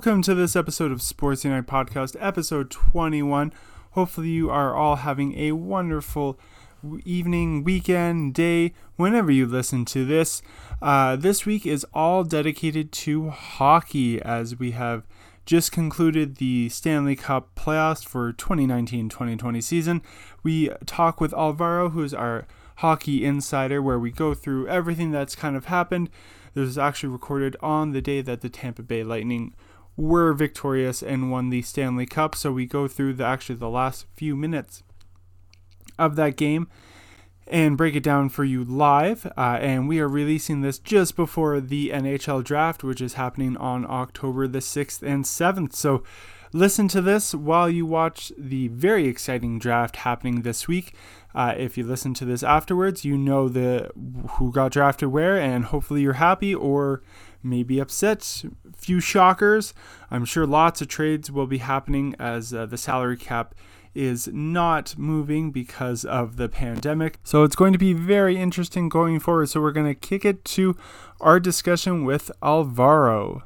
Welcome to this episode of Sports United Podcast, episode 21. Hopefully, you are all having a wonderful evening, weekend, day, whenever you listen to this. Uh, this week is all dedicated to hockey as we have just concluded the Stanley Cup playoffs for 2019 2020 season. We talk with Alvaro, who's our hockey insider, where we go through everything that's kind of happened. This is actually recorded on the day that the Tampa Bay Lightning were victorious and won the Stanley Cup. So we go through the actually the last few minutes of that game and break it down for you live. Uh, and we are releasing this just before the NHL draft, which is happening on October the 6th and 7th. So listen to this while you watch the very exciting draft happening this week. Uh, if you listen to this afterwards, you know the who got drafted where, and hopefully you're happy or maybe upset. Few shockers. I'm sure lots of trades will be happening as uh, the salary cap is not moving because of the pandemic. So it's going to be very interesting going forward. So we're going to kick it to our discussion with Alvaro.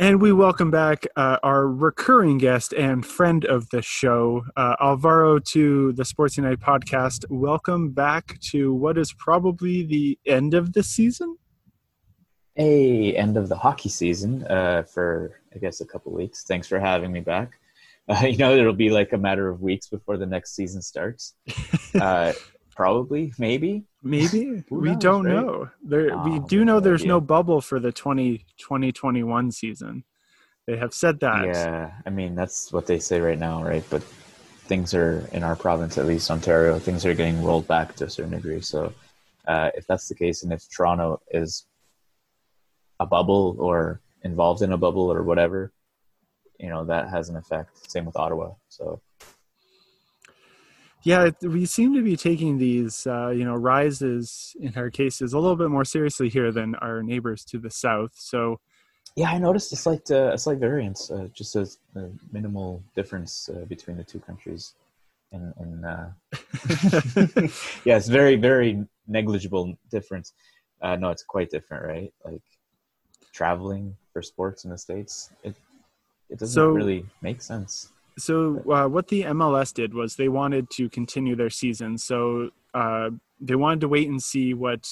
And we welcome back uh, our recurring guest and friend of the show, uh, Alvaro, to the Sports United podcast. Welcome back to what is probably the end of the season. Hey, end of the hockey season uh, for I guess a couple weeks. Thanks for having me back. Uh, you know, it'll be like a matter of weeks before the next season starts. Probably, maybe, maybe we knows, don't right? know. There, oh, we do know there's idea. no bubble for the 20, 2021 season. They have said that. Yeah, I mean that's what they say right now, right? But things are in our province, at least Ontario, things are getting rolled back to a certain degree. So, uh, if that's the case, and if Toronto is a bubble or involved in a bubble or whatever, you know, that has an effect. Same with Ottawa. So, yeah, we seem to be taking these, uh, you know, rises in our cases a little bit more seriously here than our neighbors to the south. So, yeah, I noticed a slight, uh, a slight variance, uh, just a, a, minimal difference uh, between the two countries. And, and uh, yeah, it's very, very negligible difference. Uh, no, it's quite different, right? Like traveling for sports in the states. It it doesn't so, really make sense. So uh, what the MLS did was they wanted to continue their season. So uh, they wanted to wait and see what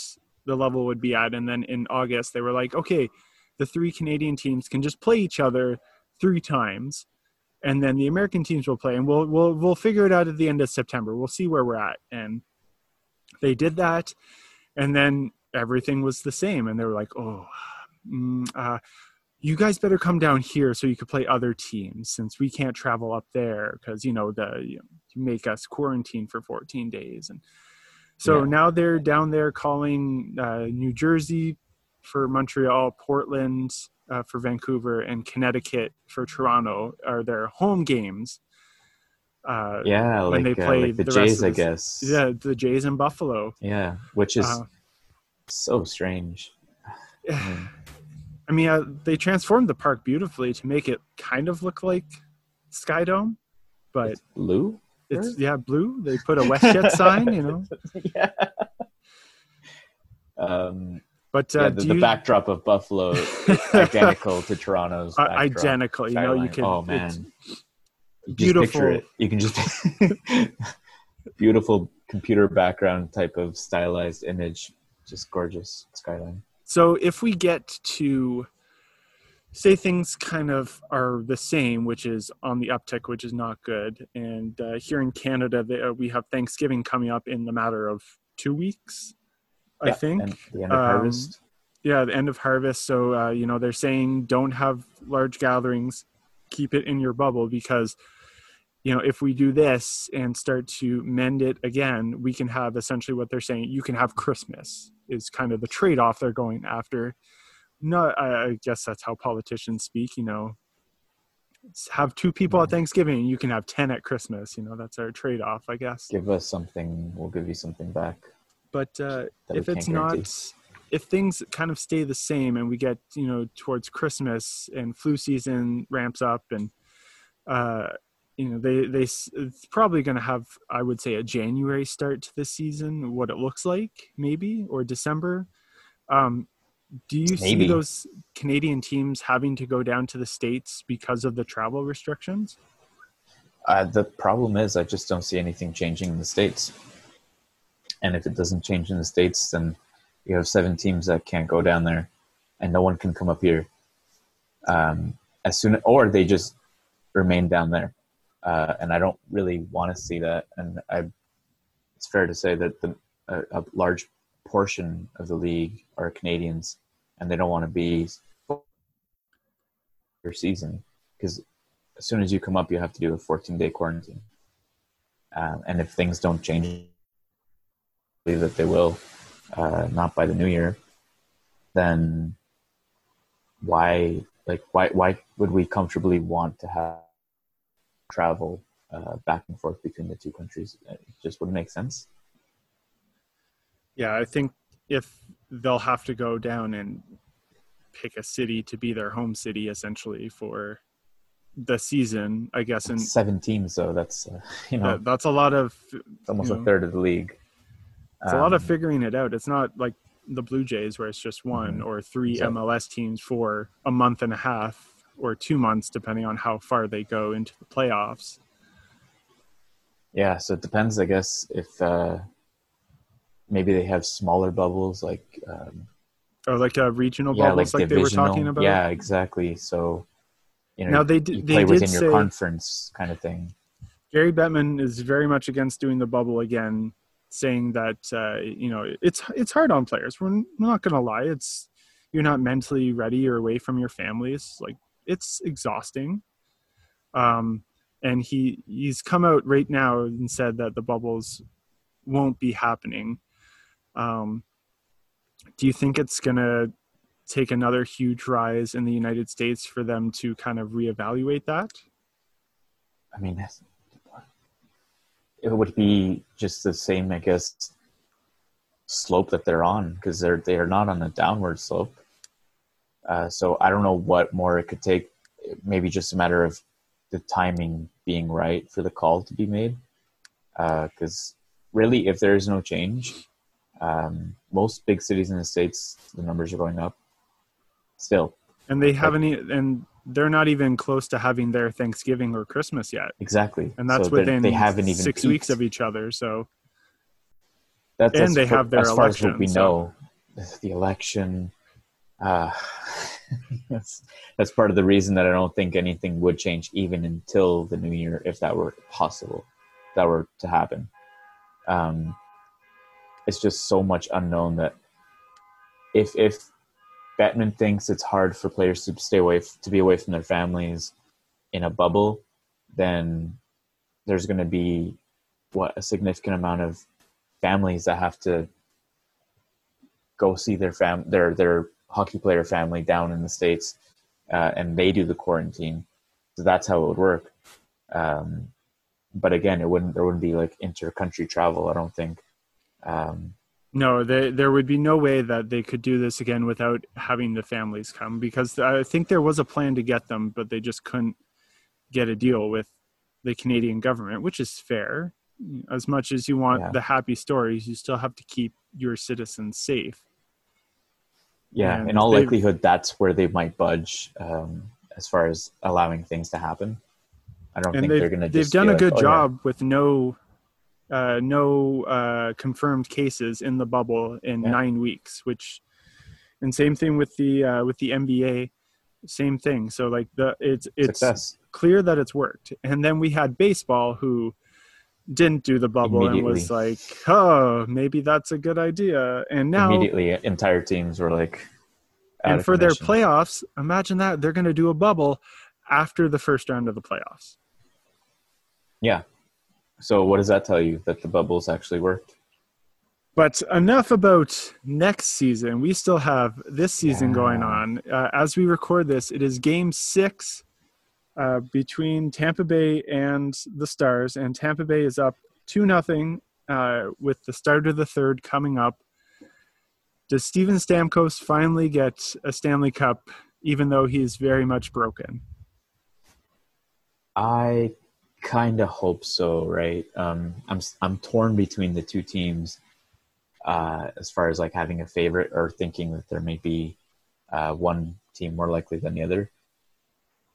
the level would be at, and then in August they were like, okay, the three Canadian teams can just play each other three times, and then the American teams will play, and we'll we'll we'll figure it out at the end of September. We'll see where we're at, and they did that, and then everything was the same, and they were like, oh mm, uh, you guys better come down here so you could play other teams since we can't travel up there because you know the you, know, you, make us quarantine for 14 days and so yeah. now they're down there calling uh, new jersey for montreal portland uh, for vancouver and connecticut for toronto are their home games uh, yeah when like, they uh, play like the, the jays i guess. yeah the jays in buffalo. Yeah which is uh, so strange. I mean, uh, they transformed the park beautifully to make it kind of look like Skydome, but it's blue. It's yeah, blue. They put a WestJet sign, you know. Yeah. Um, but uh, yeah, the, the you... backdrop of Buffalo identical to Toronto's. Uh, identical, you know. You can. Oh man, you beautiful. It. You can just beautiful computer background type of stylized image, just gorgeous skyline. So if we get to say things kind of are the same, which is on the uptick, which is not good, and uh, here in Canada they, uh, we have Thanksgiving coming up in the matter of two weeks, yeah, I think. the end of um, harvest. Yeah, the end of harvest. So uh, you know they're saying don't have large gatherings, keep it in your bubble because you know if we do this and start to mend it again, we can have essentially what they're saying. You can have Christmas is kind of the trade-off they're going after. No I, guess that's how politicians speak you know. Have two people at thanksgiving you can have 10 at christmas you know that's our trade-off i guess. Give us something we'll give you something back. But uh, if it's not if things kind of stay the same and we get you know towards christmas and flu season ramps up and uh, you know they they it's probably going to have i would say a january start to the season what it looks like maybe or december um Do you Maybe. see those Canadian teams having to go down to the states because of the travel restrictions? Uh, the problem is, I just don't see anything changing in the states. And if it doesn't change in the states, then you have seven teams that can't go down there, and no one can come up here. Um, as soon, or they just remain down there, uh, and I don't really want to see that. And I, it's fair to say that the a, a large portion of the league are Canadians, and they don't want to be your season because as soon as you come up, you have to do a 14 day quarantine. Um, and if things don't change, believe that they will, uh, not by the new year, then why, like, why, why would we comfortably want to have travel uh, back and forth between the two countries? It just wouldn't make sense. Yeah, I think if they'll have to go down and pick a city to be their home city essentially for the season, I guess, and Seven teams, though, that's, uh, you know, that, that's a lot of it's almost you a know, third of the league. it's a lot of Um, figuring it out. It's not like the Blue Jays where it's just one Mhm. or three Exactly. MLS teams for a month and a half or two months, depending on how far they go into the playoffs. Yeah, so it depends, I guess, if uh, maybe they have smaller bubbles, like um, Or like a regional yeah, bubbles, like, they were talking about. Yeah, exactly. So you know, Now, they you play they within say- your conference, kind of thing. Gary Bettman is very much against doing the bubble again, saying that uh, you know it's it's hard on players. We're, we're not going to lie. It's you're not mentally ready or away from your families. Like it's exhausting. Um, and he he's come out right now and said that the bubbles won't be happening. Um, do you think it's to take another huge rise in the United States for them to kind of reevaluate that? I mean, it would be just the same, I guess, slope that they're on because they're they are not on a downward slope. Uh, so I don't know what more it could take. Maybe just a matter of the timing being right for the call to be made. Because really, if there is no change, um, most big cities in the states, the numbers are going up. Still, and they haven't e- and they're not even close to having their thanksgiving or christmas yet exactly, and that's So within they haven't even six peaked. weeks of each other so That's, And they far- have their as far as what we so- know, the election. Uh, that's that's part of the reason that I don't think anything would change even until the new year, if that were possible, that were to happen. Um, it's just so much unknown that if if Bettman thinks it's hard for players to stay away to be away from their families in a bubble, then there's going to be what a significant amount of families that have to go see their fam their their hockey player family down in the states, uh, and they do the quarantine. So that's how it would work. Um, but again, it wouldn't there wouldn't be like inter-country travel. I don't think. Um, no they, there would be no way that they could do this again without having the families come because i think there was a plan to get them but they just couldn't get a deal with the canadian government which is fair as much as you want Yeah. the happy stories you still have to keep your citizens safe yeah, in all likelihood, that's where they might budge um, as far as allowing things to happen. I don't think they're going to. they've done a good job with no uh, no uh, confirmed cases in the bubble in Yeah. nine weeks which and same thing with the uh, with the nba same thing so like the it's it's Success. clear that it's worked and then we had baseball who didn't do the bubble and was like oh maybe that's a good idea and now Immediately, entire teams were like. and for their playoffs imagine that they're going to do a bubble after the first round of the playoffs Yeah. So what does that tell you? That the bubbles actually worked? But enough about next season. We still have this season going on. Uh, as we record this, it is game six uh, between Tampa Bay and the Stars, and Tampa Bay is up 2 nothing uh, with the start of the third coming up. Does Steven Stamkos finally get a Stanley Cup, even though he's very much broken? I kind of hope so, right? Um, I'm I'm torn between the two teams. uh, as far as like having a favorite or thinking that there may be uh, one team more likely than the other.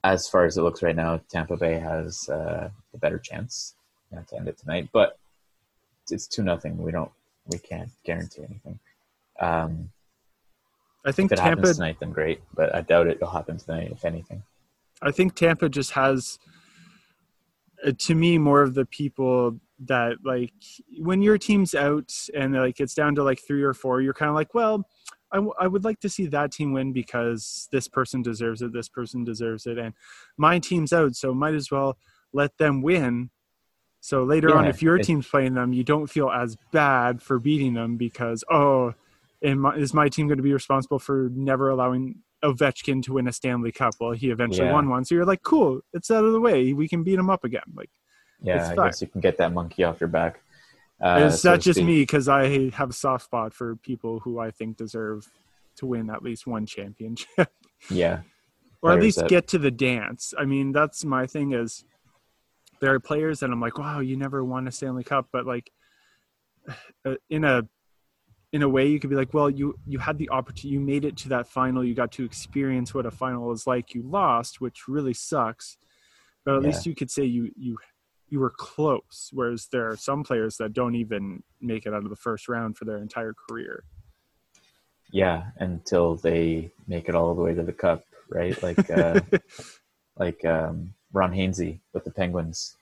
As far as it looks right now, Tampa Bay has uh, a better chance not to end it tonight, but it's two nothing. We don't, we can't guarantee anything. Um, I think if it Tampa happens tonight, then great, but I doubt it will happen tonight. If anything, I think Tampa just has, uh, to me, more of the people that like when your team's out and like it's down to like three or four, you're kind of like, well, I, w- I would like to see that team win because this person deserves it, this person deserves it, and my team's out, so might as well let them win. So later Yeah, on, if your team's playing them, you don't feel as bad for beating them because oh, my, is my team going to be responsible for never allowing Ovechkin to win a Stanley Cup? Well, he eventually Yeah. won one, so you're like, cool, it's out of the way. We can beat him up again. Like, yeah, I guess you can get that monkey off your back. Uh, is so to just me because I have a soft spot for people who I think deserve to win at least one championship, Yeah, or at least that- get to the dance. I mean, that's my thing. Is there are players that I'm like, wow, you never won a Stanley Cup, but like uh, in a in a way, you could be like, well, you you had the opportunity, you made it to that final, you got to experience what a final is like. You lost, which really sucks, but at Yeah. least you could say you you you were close. Whereas there are some players that don't even make it out of the first round for their entire career. yeah, until they make it all the way to the cup, right? Like, uh, like um, Ron Hainsey with the Penguins.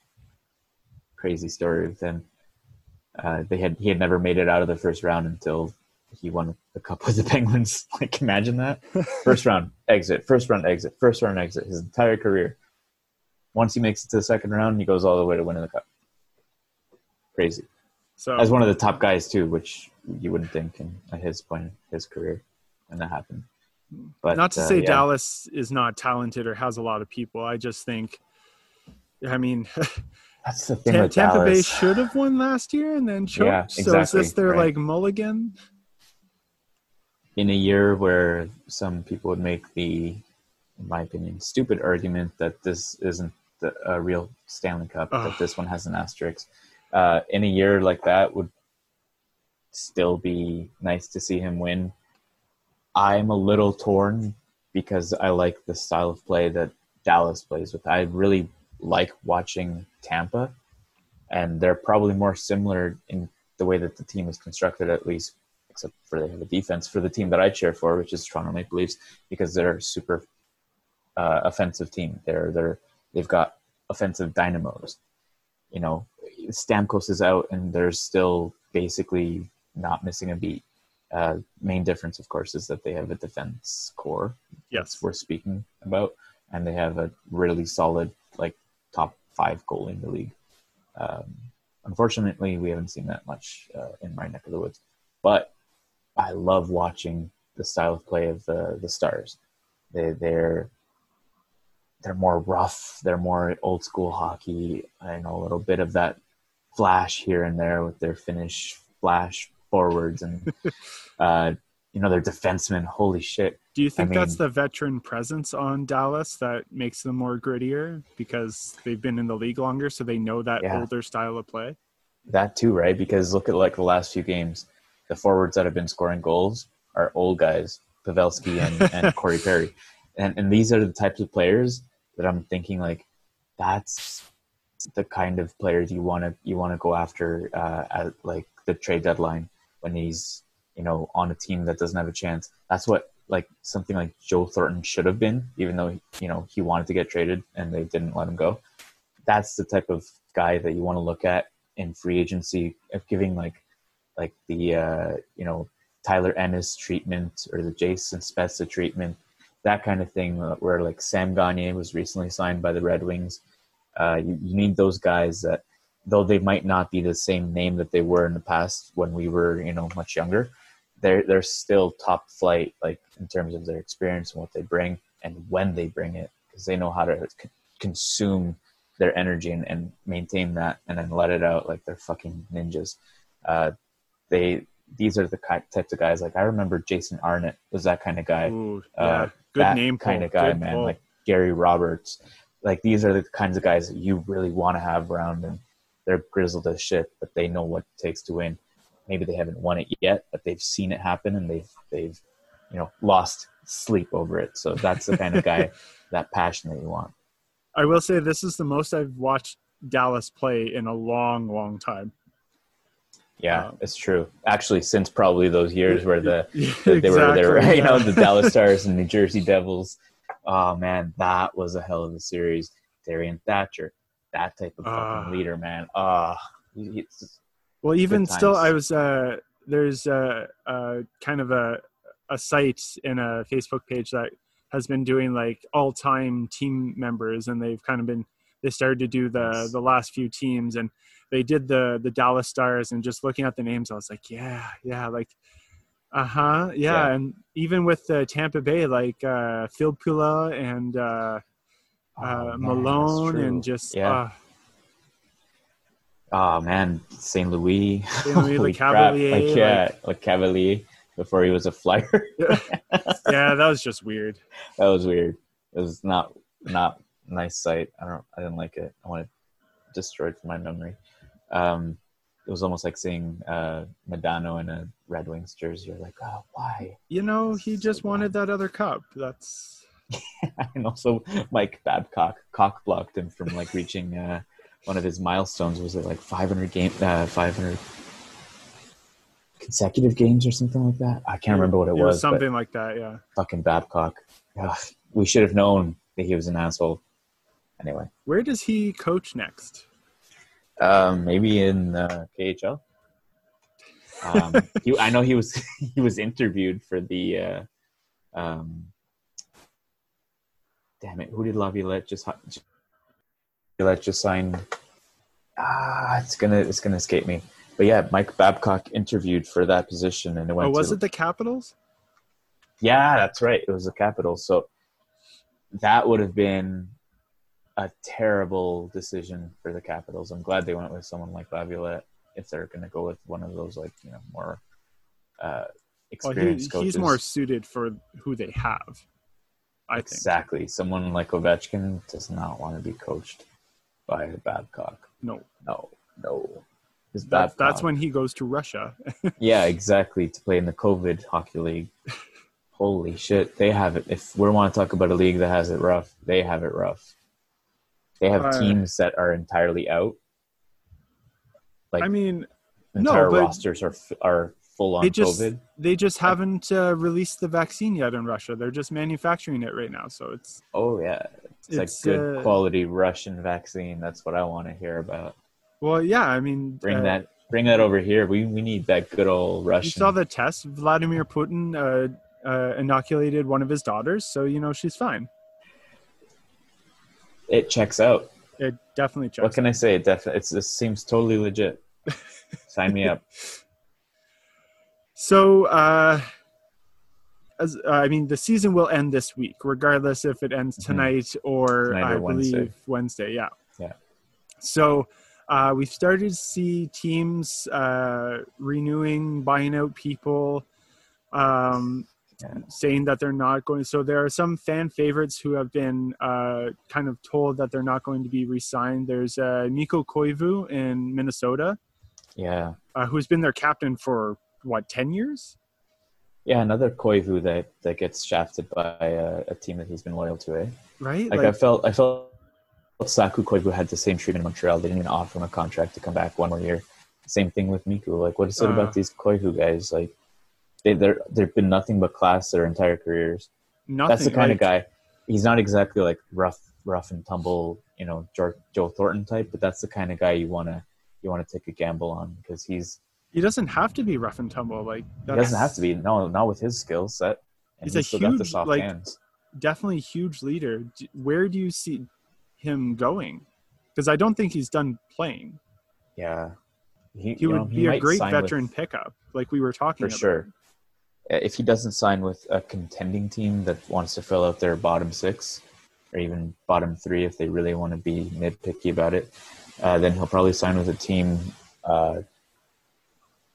Crazy story with him. Uh, they had he had never made it out of the first round until he won the cup with the Penguins. Like, imagine that first round exit, first round exit, first round exit. His entire career. Once he makes it to the second round, he goes all the way to winning the cup. Crazy. So As one of the top guys too, which you wouldn't think in, at his point in his career when that happened. But not to uh, say yeah. Dallas is not talented or has a lot of people. I just think, I mean, That's the thing with Tampa Bay should have won last year and then choked. Yeah, So is this their right. like mulligan? in a year where some people would make the, in my opinion, stupid argument that this isn't the, a real Stanley Cup, Ugh. that this one has an asterisk. Uh, in a year like that, would still be nice to see him win. I'm a little torn because I like the style of play that Dallas plays with. I really like watching Tampa, and they're probably more similar in the way that the team is constructed, at least, except for they have a defense for the team that I cheer for, which is Toronto Maple Leafs, because they're a super uh, offensive team. They're they're they've got offensive dynamos. You know, Stamkos is out, and they're still basically not missing a beat. Uh, main difference, of course, is that they have a defense core Yes. we're speaking about, and they have a really solid, like top five goalie in the league. Um, unfortunately, we haven't seen that much uh, in my neck of the woods, but I love watching the style of play of the the Stars. They they're they're more rough. They're more old school hockey. I know a little bit of that flash here and there with their Finnish flash forwards and uh, you know their defensemen. Holy shit! Do you think I that's the veteran presence on Dallas that makes them more grittier because they've been in the league longer, so they know that Yeah. older style of play? That too, right? Because look at like the last few games, the forwards that have been scoring goals are old guys, Pavelski and, and Corey Perry, and and these are the types of players that I'm thinking like that's the kind of players you want to you want to go after uh, at like the trade deadline when he's you know on a team that doesn't have a chance. That's what like something like Joe Thornton should have been, even though you know he wanted to get traded and they didn't let him go. That's the type of guy that you want to look at in free agency of giving like like the uh, you know Tyler Ennis treatment or the Jason Spezza treatment, that kind of thing. uh, Where like Sam Gagner was recently signed by the Red Wings. Uh, you, you need those guys that, though they might not be the same name that they were in the past when we were you know much younger, they're they're still top flight like in terms of their experience and what they bring and when they bring it because they know how to c- consume their energy and, and maintain that and then let it out like they're fucking ninjas. Uh, they these are the types of guys like I remember Jason Arnott was that kind of guy. Ooh, uh. Good that name, kind of guy, Good man. Like Gary Roberts. Like these are the kinds of guys that you really want to have around, and they're grizzled as shit, but they know what it takes to win. maybe they haven't won it yet, but they've seen it happen and they've they've you know lost sleep over it. So that's the kind of guy that passion that you want. I will say this is the most I've watched Dallas play in a long, long time. Yeah, Um, it's true. Actually, since probably those years where the Yeah, that they were there, exactly, you know, the Dallas Stars and New Jersey Devils. Oh man, that was a hell of a series. Derian Hatcher, that type of Ah. fucking leader, man. Ah, Well, even still. I was uh, there's a, a kind of a a site in a Facebook page that has been doing like all time team members, and they've kind of been they started to do the the last few teams, and they did the the Dallas Stars, and just looking at the names, I was like, yeah, yeah, like. Uh huh. Yeah. Yeah. and even with the Tampa Bay, like uh, Phil Pula and uh, oh, uh, man, Malone, and just yeah. uh, Oh man, St. Louis. St. Louis, Le. Cavalier, Like yeah, like Cavalier before he was a flyer. yeah, that was just weird. that was weird. It was not not nice sight. I don't I didn't like it. I want it destroyed from my memory. Um it was almost like seeing uh Modano in a Red Wings jersey. You're like, oh why? You know, he So just wanted that other cup. That's and also Mike Babcock cock blocked him from like reaching uh one of his milestones. Was it like 500 game uh 500 consecutive games or something like that? I can't remember what it, it was. was something like that. Yeah. Fucking Babcock. Ugh, we should have known that he was an asshole. Anyway. Where does he coach next? Um, maybe in uh, KHL. Um, he, I know he was he was interviewed for the. Uh, um, damn it! Who did Laviolette just? Laviolette just signed. Ah, it's gonna it's gonna escape me. But yeah, Mike Babcock interviewed for that position, and it went. Oh, was to, it the Capitals? Yeah, that's right. It was the Capitals. So that would have been a terrible decision for the Capitals. I'm glad they went with someone like Laviolette if they're going to go with one of those like you know more uh, Well, he, experienced coaches. he's more suited for who they have. I think. exactly. Someone like Ovechkin does not want to be coached by Babcock. No, No, no. His that's, Babcock. that's when he goes to Russia. Yeah, exactly. To play in the COVID hockey league. Holy shit, they have it. If we want to talk about a league that has it rough, they have it rough. They have teams that are entirely out. Like I mean, no, entire but rosters are are full on they just COVID. they just haven't uh, released the vaccine yet in Russia. They're just manufacturing it right now, so it's Oh yeah, it's, like good uh, quality Russian vaccine. That's what I want to hear about. well, yeah. I mean, Bring uh, that, bring that over here. We we need that good old Russian. You saw the test. Vladimir Putin uh, uh, inoculated one of his daughters, so you know she's fine. It checks out. It definitely checks. Out. What can I say? It definitely. It seems totally legit. Sign me up. So, uh, as uh, I mean, the season will end this week, regardless if it ends Mhm. tonight or Tonight I or Wednesday. believe Wednesday. Yeah. Yeah. So uh, we've started to see teams uh, renewing, buying out people, um. Saying that they're not going. So there are some fan favorites who have been uh, kind of told that they're not going to be re-signed. There's uh, Mikko Koivu in Minnesota, Yeah. uh, who's been their captain for what ten years. Yeah, another Koivu that, that gets shafted by a, a team that he's been loyal to, eh? Right? Like, I felt I felt Saku Koivu had the same treatment in Montreal. They didn't even offer him a contract to come back one more year. Same thing with Mikko. Like, what is it Uh. about these Koivu guys? Like, they they've been nothing but class their entire careers. nothing. That's the kind like, of guy. He's not exactly like rough rough and tumble, you know, Joe, Joe Thornton type, but that's the kind of guy you wanna you wanna take a gamble on because he's He doesn't have to be rough and tumble. Like he doesn't have to be no not with his skill set. And He's he's, a still got the huge, like, hands. Definitely huge leader. Where do you see him going? Because I don't think he's done playing. Yeah, he, He would know, be a great sign with- veteran pickup, like we were talking for about. sure. Uh, If he doesn't sign with a contending team that wants to fill out their bottom six, or even bottom three, if they really want to be nitpicky about it, uh, then he'll probably sign with a team uh,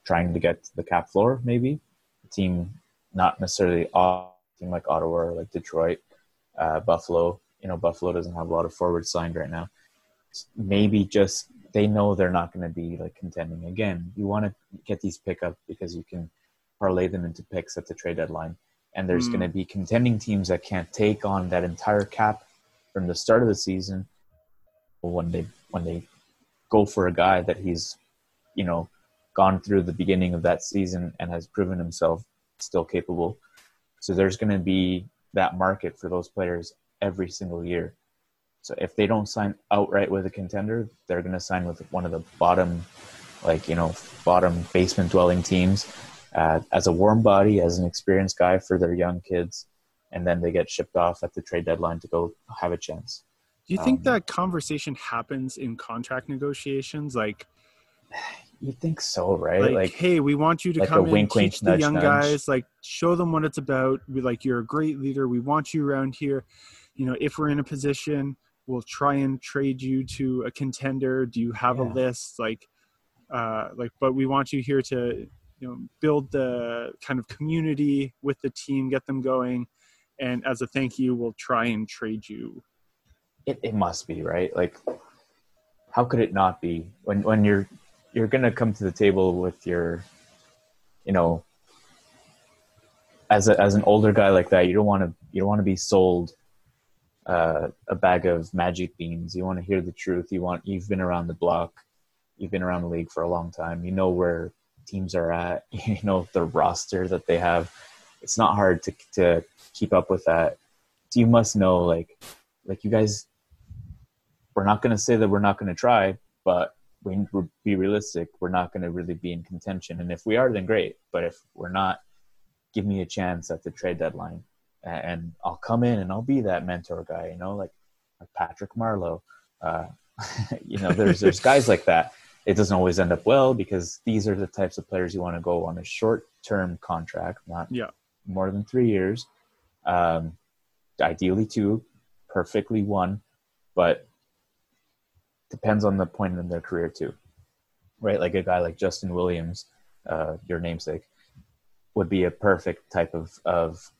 trying to get the cap floor, maybe a team not necessarily a team like Ottawa or like Detroit, uh, Buffalo. You know, Buffalo doesn't have a lot of forwards signed right now. Maybe just they know they're not going to be like contending again. You want to get these pickups because you can parlay them into picks at the trade deadline. And there's Mm. going to be contending teams that can't take on that entire cap from the start of the season. When they when they go for a guy that he's, you know, gone through the beginning of that season and has proven himself still capable. So there's going to be that market for those players every single year. So if they don't sign outright with a contender, they're going to sign with one of the bottom, like you know, bottom basement dwelling teams uh, as a warm body, as an experienced guy for their young kids, and then they get shipped off at the trade deadline to go have a chance. Do you think Um, that conversation happens in contract negotiations? Like, You think so, right? like, Like, hey, we want you to like come in, wink, wink, the nudge, young nudge. guys, like, show them what it's about. We like, you're a great leader. We want you around here. You know, if we're in a position, we'll try and trade you to a contender. Do you have a list? Like, uh, like, but we want you here to, you know, build the kind of community with the team, get them going, and as a thank you, we'll try and trade you. it, it must be right. Like, how could it not be when when you're you're gonna come to the table with your, you know, as a, as an older guy like that, you don't want to you don't want to be sold uh, a bag of magic beans. You want to hear the truth. You want you've been around the block, you've been around the league for a long time. You know where teams are at. You know the roster that they have. It's not hard to to keep up with that. So you must know like like you guys. We're not going to say that we're not going to try, but we be realistic. We're not going to really be in contention, and if we are, then great. But if we're not, give me a chance at the trade deadline and I'll come in and I'll be that mentor guy, you know, like, like Patrick Marleau. Uh, you know, there's there's guys like that. It doesn't always end up well because these are the types of players you want to go on a short term contract, not Yeah. more than three years. Um, ideally two, perfectly one, but depends on the point in their career too, right? Like a guy like Justin Williams, uh, your namesake, would be a perfect type of of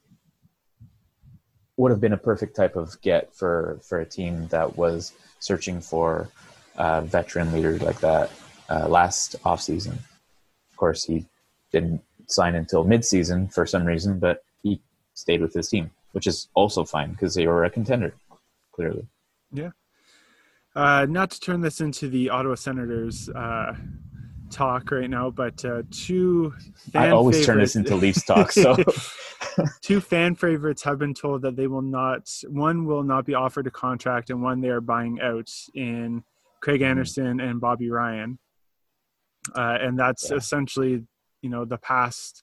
would have been a perfect type of get for for a team that was searching for a veteran leader like that uh, last offseason. Of course, he didn't sign until midseason for some reason, but he stayed with his team, which is also fine because they were a contender, clearly. Yeah. Uh, not to turn this into the Ottawa Senators uh, talk right now, but uh, two. I always turn this into Leafs talk, so two fan favorites have been told that they will not. One will not be offered a contract, and one they are buying out in Craig Mm-hmm. Anderson and Bobby Ryan. Uh, and that's Yeah. essentially, you know, the past.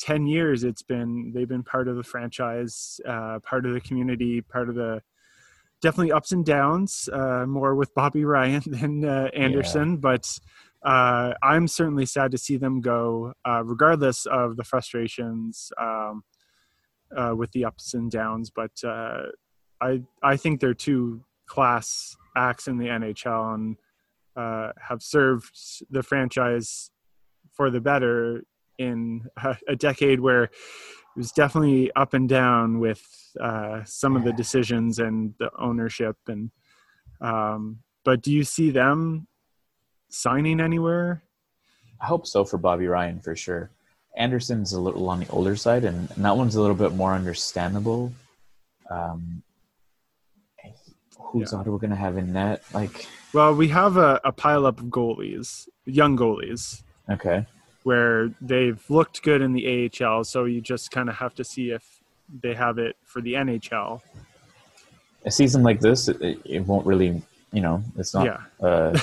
10 years it's been they've been part of the franchise uh, part of the community part of the definitely ups and downs uh, more with bobby ryan than uh, anderson but uh, i'm certainly sad to see them go uh, regardless of the frustrations um, uh, with the ups and downs but uh, i i think they're two class acts in the nhl and uh, have served the franchise for the better in a, a decade where it was definitely up and down with uh, some of the decisions and the ownership and um, but do you see them signing anywhere I hope so for Bobby Ryan for sure. Anderson's a little on the older side, and, and that one's a little bit more understandable. Um, who's Yeah. Ottawa going to have in net? Like, well we have a, a pile up of goalies young goalies okay, where they've looked good in the AHL so you just kind of have to see if they have it for the NHL a season like this, it, it won't really, you know, it's not yeah uh,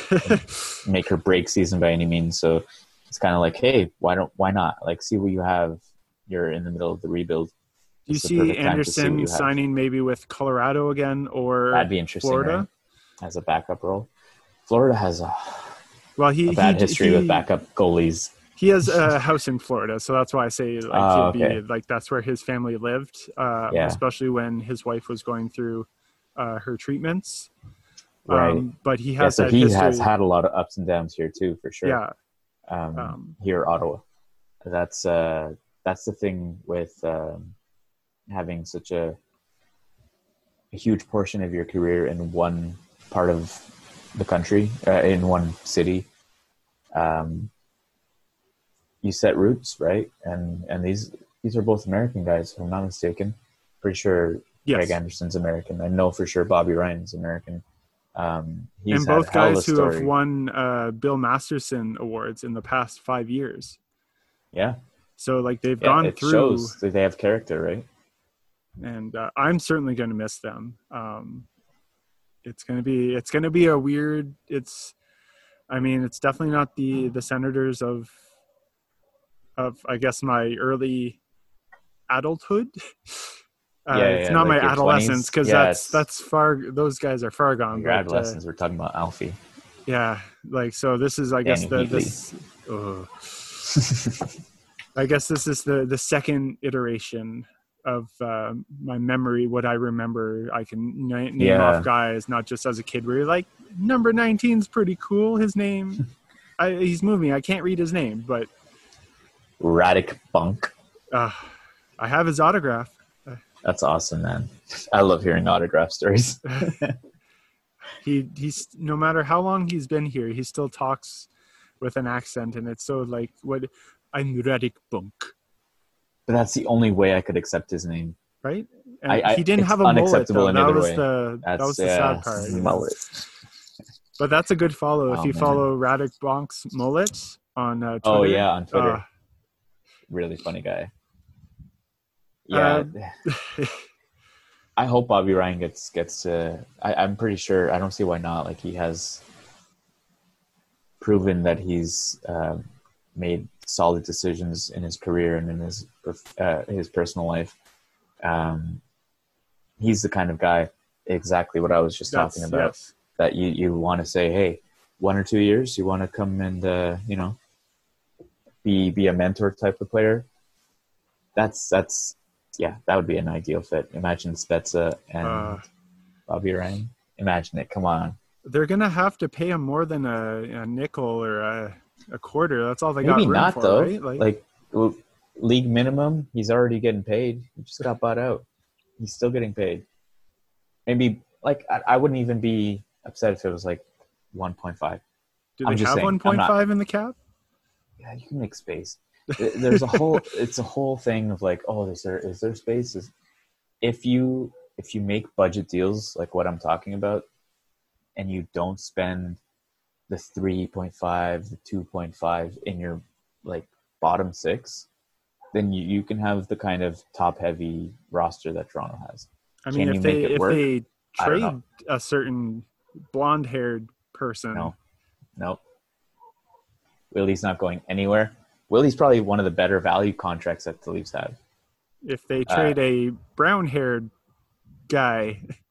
make or break season by any means. So it's kind of like, hey, why don't, why not? Like, see what you have. You're in the middle of the rebuild. Do you see Anderson you signing maybe with Colorado again or That'd be interesting, Florida? right? As a backup role. Florida has a, Well, he a bad he, history he, with backup goalies. He has a house in Florida, so that's why I say like Oh, he'd be like that's where his family lived, uh, Yeah. especially when his wife was going through uh, her treatments. Right. Um, but he Yeah, has so he history. has had a lot of ups and downs here too, for sure. Yeah, um, Um, here Ottawa. That's uh, that's the thing with um, having such a, a huge portion of your career in one part of the country uh, in one city, um, you set roots, right? And and these these are both American guys, if I'm not mistaken. Pretty sure Yes. Greg Anderson's American. I know for sure Bobby Ryan's American. Um, he's and both hell of a guys who have won uh, Bill Masterton awards in the past five years. Yeah, So like they've yeah gone it through, shows that they have character, right? And uh, I'm certainly going to miss them. Um, it's gonna be it's gonna be a weird. It's, I mean, it's definitely not the the Senators of, of I guess my early adulthood. Uh, Yeah, it's yeah, not like my adolescence because Yeah, that's that's far. Those guys are far gone. Your but, uh, we're talking about Alfie. Yeah, like so. This is, I guess, the Heatley. this. ugh. I guess this is the the second iteration of uh, my memory. What I remember, I can na- name Yeah. off guys, not just as a kid. Where you're like, number 19's pretty cool. His name, I, he's moving. I can't read his name, but Radek Bonk. uh, I have his autograph. That's awesome, man. I love hearing autograph stories. He he's no matter how long he's been here, he still talks with an accent, and it's so like what I'm Radic Bunk. But that's the only way I could accept his name. right? And I- I- he didn't have a mullet. unacceptable Though. any That was way. the That's that was the yeah, sad part. mullet. But that's a good follow if Oh, you man. follow Radek Bonk's mullet on uh, Twitter. Oh yeah, on Twitter. uh, really funny guy. Yeah. Uh, I hope Bobby Ryan gets gets to. I, I'm pretty sure. I don't see why not. Like he has proven that he's uh, made solid decisions in his career and in his uh, his personal life. Um, he's the kind of guy. Exactly what I was just that's- talking about. yes. That you you want to say, hey, one or two years, you want to come and uh, you know be be a mentor type of player. That's that's yeah, that would be an ideal fit. Imagine Spezza and Uh, Bobby Ryan. Imagine it. Come on. they're gonna have to pay him more than a, a nickel or a, a quarter. That's all they got Maybe room not for, though. right? Like, Like, l- league minimum, he's already getting paid. He just got bought out. He's still getting paid. Maybe like I, I wouldn't even be upset if it was like 1.5. do I'm they just have 1.5 in the cap? Yeah, you can make space. There's a whole. it's a whole thing of like, oh, is there is there space? Is if you if you make budget deals like what I'm talking about, and you don't spend the 3.5, the 2.5 in your like bottom six, then you, you can have the kind of top heavy roster that Toronto has. I Can mean, you if they if work? they trade a certain blonde haired person, No, no. Willie's not going anywhere. Willie's probably one of the better value contracts that the Leafs have. if they Uh, trade a brown haired guy,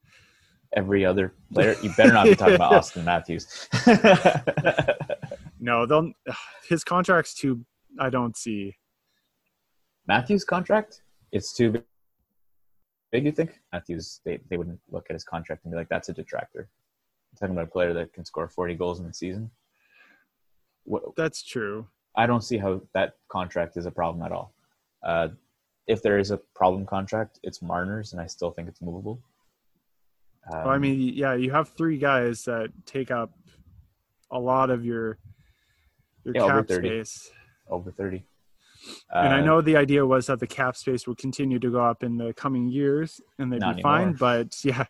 every other player. You better not be talking about Austin Matthews. no, they'll his contract's too. I don't see. Matthews contract? It's too big. Big, you think? Matthews, they, they wouldn't look at his contract and be like, that's a detractor. I'm talking about a player that can score 40 goals in a season. What, That's true. I don't see how that contract is a problem at all. Uh, if there is a problem contract, it's Marner's, and I still think it's movable. Um, well, I mean, yeah, you have three guys that take up a lot of your your Yeah, over cap 30. space. over 30. and I Uh, know the idea was that the cap space would continue to go up in the coming years, and they'd be fine. But yeah,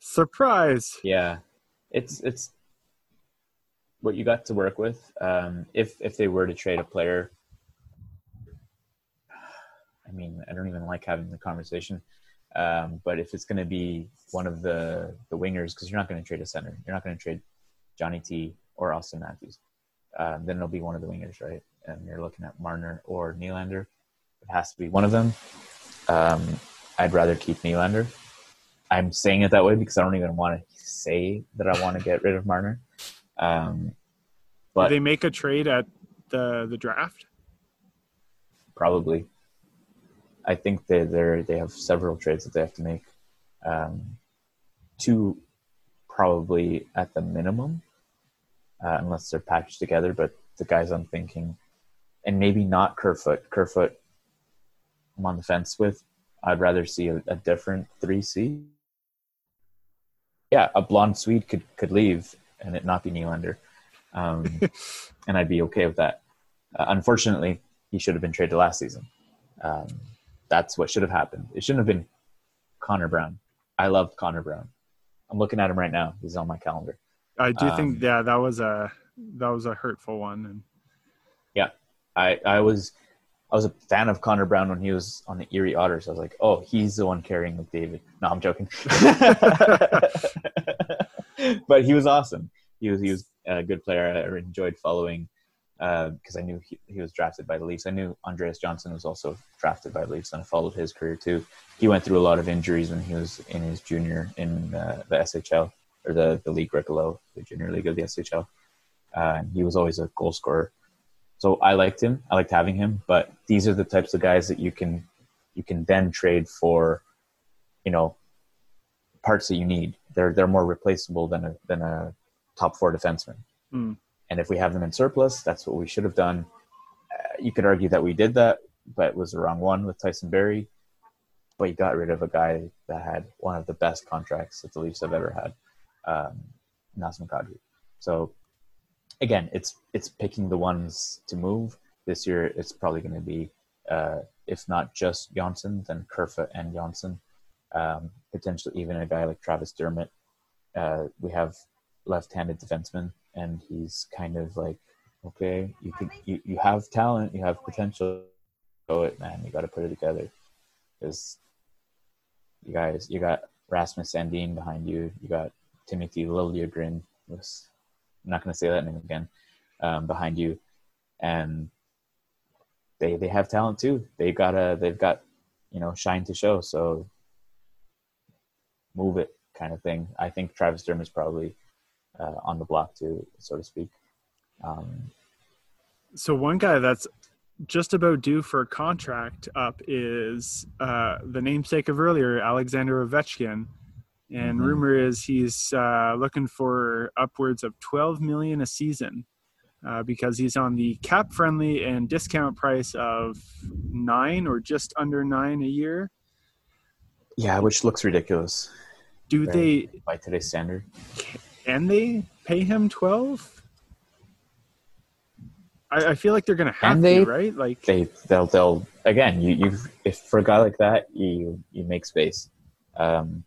surprise! Yeah, it's it's what you got to work with. Um, if if they were to trade a player, I mean, I don't even like having the conversation. Um, but if it's going to be one of the the wingers, because you're not going to trade a center, you're not going to trade Johnny T or Austin Matthews. Um, then it'll be one of the wingers, right? And you're looking at Marner or Nylander. It has to be one of them. Um, I'd rather keep Nylander. I'm saying it that way because I don't even want to say that I want to get rid of Marner. Um, but Did they make a trade at the the draft? probably, I think they they they have several trades that they have to make. Um, two, probably at the minimum, uh, unless they're packaged together. But the guys I'm thinking, and maybe not Kerfoot. Kerfoot, I'm on the fence with. I'd rather see a, a different three C. Yeah, a blonde Swede could could leave, and it not be Nylander, um, and I'd be okay with that. Uh, unfortunately, he should have been traded last season. Um, that's what should have happened. It shouldn't have been Connor Brown. I loved Connor Brown. I'm looking at him right now. He's on my calendar. I do Um, think yeah, that was a that was a hurtful one, and Yeah, I I was I was a fan of Connor Brown when he was on the Erie Otters. I was like, oh, he's the one carrying McDavid. No, I'm joking. but he was awesome. He was he was a good player. I enjoyed following because I knew he, he was drafted by the Leafs. I knew Andreas Johnsson was also drafted by the Leafs, and I followed his career too. He went through a lot of injuries when he was in his junior in uh, the SHL or the the League Below, the junior league of the SHL. Uh, and he was always a goal scorer. So I liked him. I liked having him. But these are the types of guys that you can you can then trade for, you know, parts that you need. They're they're more replaceable than a than a top four defenseman. Hmm. And if we have them in surplus, that's what we should have done. Uh, you could argue that we did that, but it was the wrong one with Tyson Barrie. But you got rid of a guy that had one of the best contracts that the Leafs have ever had, um, Nazem Kadri. So again, it's it's picking the ones to move. This year, it's probably going to be, uh, if not just Johnsson, then Kerfoot and Johnsson. Um, potentially even a guy like Travis Dermott. Uh, we have left-handed defenseman, and he's kind of like, okay, you could you, you have talent, you have potential. Go it, man. You got to put it together. Because you guys, you got Rasmus Sandin behind you. You got Timothy Liljegren. Was I'm not going to say that name again. Um, behind you, and they they have talent too. They got a they've got you know shine to show. So move it kind of thing. I think Travis Derm is probably uh, on the block too, so to speak. Um, so one guy that's just about due for a contract up is uh, the namesake of earlier, Alexander Ovechkin. And Mhm. rumor is he's uh, looking for upwards of 12 million a season uh, because he's on the cap friendly and discount price of nine or just under nine a year. yeah, which looks ridiculous Do Right. they by today's standard. Can they pay him 12? I, I feel like they're gonna have Can they? to, right? Like They they'll they'll again. You you if for a guy like that, you you make space. Um,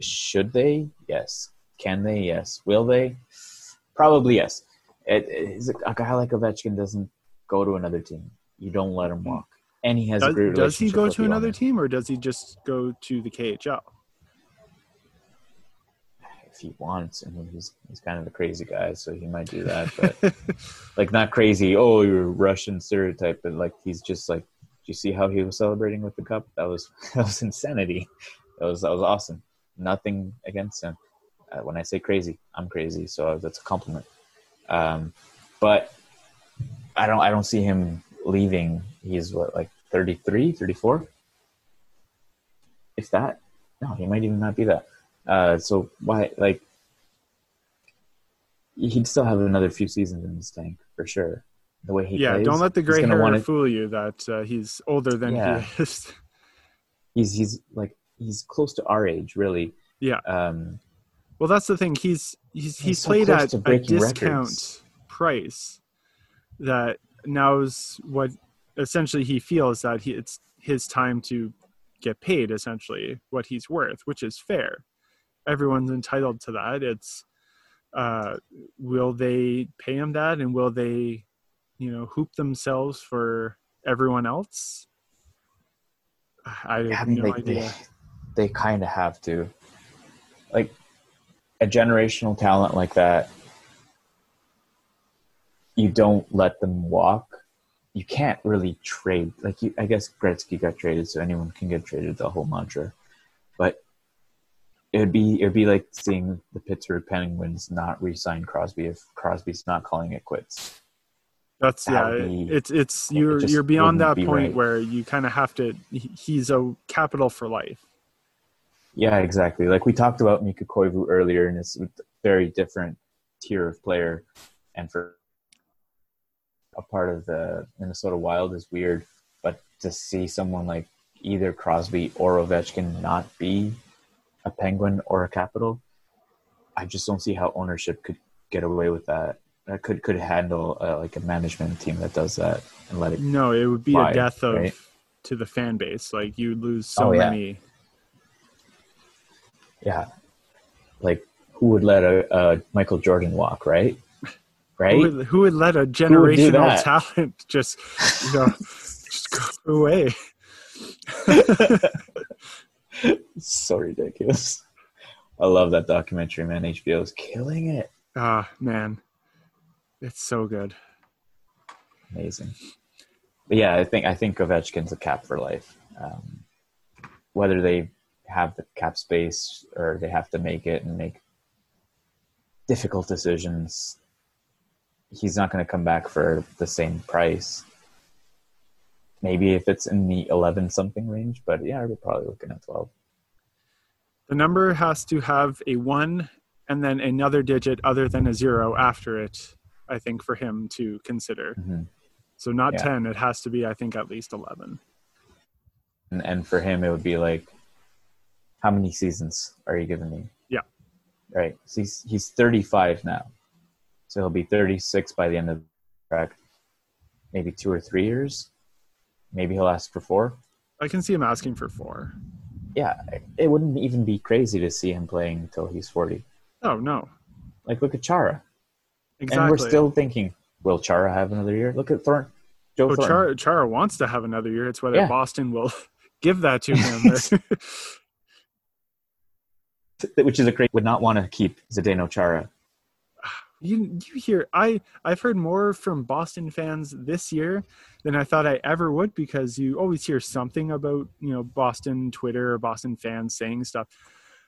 should they? Yes. Can they? Yes. Will they? Probably yes. It, it's a, a guy like Ovechkin doesn't go to another team. You don't let him walk, and he has a does, great does he go to another team or does he just go to the KHL? He wants. I mean, he's he's kind of a crazy guy, so he might do that. But like, not crazy. Oh, you're a Russian stereotype, but like, he's just like. Do you see how he was celebrating with the cup? That was that was insanity. That was that was awesome. Nothing against him. Uh, when I say crazy, I'm crazy, so that's a compliment. Um, but I don't I don't see him leaving. He's what like 33, 34? If that. No, he might even not be that. Uh, so why like he'd still have another few seasons in this tank for sure. The way he yeah, plays, don't let the gray hair wanna- fool you that uh, he's older than Yeah. he is. He's he's like he's close to our age, really. Yeah. Um, Well, that's the thing. He's he's he's, He's so played at a discount records. price that knows what essentially he feels that he it's his time to get paid essentially what he's worth, which is fair. Everyone's entitled to that. It's uh, will they pay him that, and will they, you know, hoop themselves for everyone else? I have no they, idea. they, they kind of have to. Like a generational talent like that, you don't let them walk. You can't really trade. Like you, I guess Gretzky got traded, so anyone can get traded. The whole mantra, it'd be it'd be like seeing the Pittsburgh Penguins not re-sign Crosby if Crosby's not calling it quits. That's that yeah. be- it's it's you're just you're beyond that be point right. where you kind of have to. He's a capital for life. Yeah, exactly. Like we talked about Mikko Koivu earlier, and it's a very different tier of player. And for a part of the Minnesota Wild is weird, but to see someone like either Crosby or Ovechkin not be a Penguin or a Capital, I just don't see how ownership could get away with that. Uh, could could handle uh, like a management team that does that and let it. No, it would be Why, a death of right? to the fan base. Like you lose so Oh, yeah. many. Yeah, like who would let a, a Michael Jordan walk, right? Right. Who would, who would let a generational talent just you know just go away? so ridiculous. I love that documentary, man. HBO is killing it. Ah, man, it's so good. Amazing. But yeah, I think I think Ovechkin's a cap for life. Um, whether they have the cap space or they have to make it and make difficult decisions, he's not going to come back for the same price. Maybe if it's in the eleven something range, but yeah, we're probably looking at twelve. The number has to have a one and then another digit other than a zero after it. I think for him to consider. Mhm. So not Yeah. ten. It has to be, I think, at least eleven. And, and for him, it would be like, how many seasons are you giving me? Yeah. Right. So he's he's 35 now, so he'll be 36 by the end of the contract. Maybe two or three years. Maybe he'll ask for four. I can see him asking for four. Yeah, it wouldn't even be crazy to see him playing until he's 40. Oh no, Like look at Chara, exactly. and we're still thinking, will Chara have another year? Look at Thorn, Joe oh, Thornton. Chara, Chara wants to have another year. It's whether Yeah. Boston will give that to him. which is a great. Would not want to keep Zdeno Chara. You you hear I I've heard more from Boston fans this year than I thought I ever would because you always hear something about you know Boston Twitter or Boston fans saying stuff.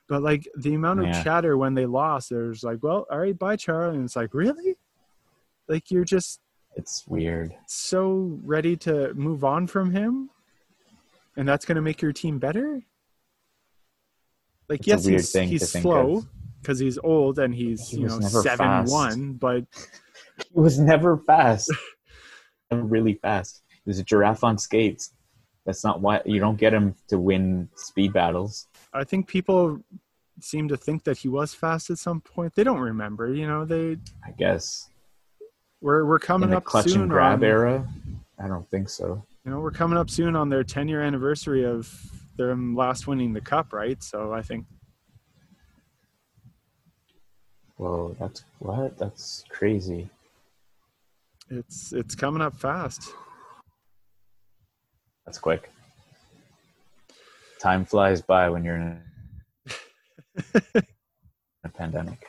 But like the amount of Yeah. chatter when they lost, there's like, well, all right, bye, charlie and it's like, really? Like you're just It's weird. so ready to move on from him, and that's going to make your team better. Like It's yes, he's, he's slow of. Because he's old and he's He you know seven fast. one, but He was never fast. Never really fast. He was a giraffe on skates. That's not why you don't get him to win speed battles. I think people seem to think that he was fast at some point. They don't remember, you know. They I guess we're we're coming in up clutch soon and grab on, era. I don't think so. You know, we're coming up soon on their 10 year anniversary of them last winning the cup, right? So I think Whoa, that's what? That's crazy. it's it's coming up fast. That's quick. Time flies by when you're in a pandemic.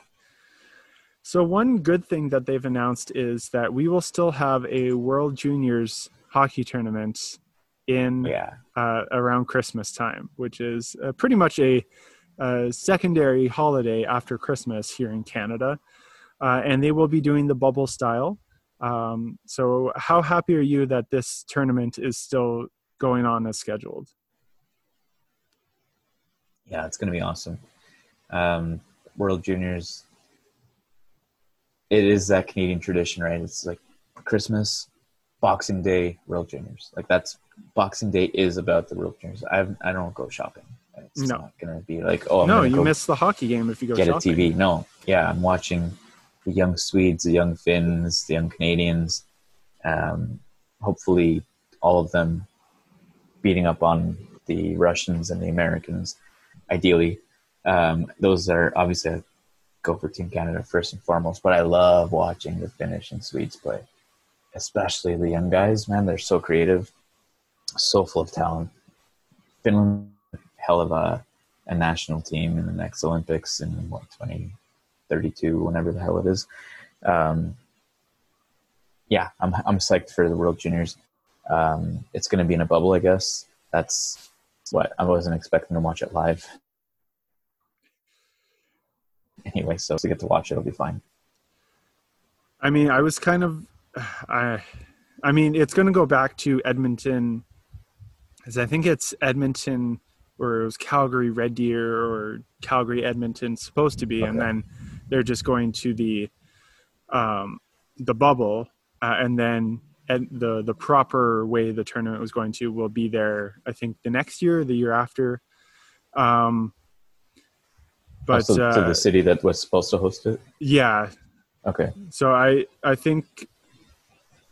So one good thing that they've announced is that we will still have a World Juniors hockey tournament in Yeah. uh, around Christmas time, which is uh, pretty much a, a secondary holiday after Christmas here in Canada. Uh, and they will be doing the bubble style. Um, so, how happy are you that this tournament is still going on as scheduled? Yeah, it's gonna be awesome. Um, World Juniors. It is that Canadian tradition, right? It's like Christmas, Boxing Day, World Juniors. Like that's Boxing Day is about the World Juniors. I I don't go shopping. It's No. not gonna be like oh I'm no, you miss the hockey game if you go get shopping. a TV. No, yeah, I'm watching the young Swedes, the young Finns, the young Canadians. Um, hopefully, all of them beating up on the Russians and the Americans. Ideally, um, those are obviously I go for Team Canada first and foremost. But I love watching the Finnish and Swedes play, especially the young guys. Man, they're so creative, so full of talent. Finland, hell of a a national team in the next Olympics in what 2032, whenever the hell it is. Um, yeah, I'm I'm psyched for the World Juniors. Um, it's going to be in a bubble, I guess. That's what I wasn't expecting to watch it live. Anyway, so to get to watch it, it'll be fine. I mean, I was kind of, I, I mean, it's going to go back to Edmonton, because I think it's Edmonton or it was Calgary Red Deer or Calgary Edmonton supposed to be, and then they're just going to the, um, the bubble, uh, and then and the the proper way the tournament was going to will be there. I think the next year, the year after. Um, But also to uh, the city that was supposed to host it. yeah, Okay. so I I think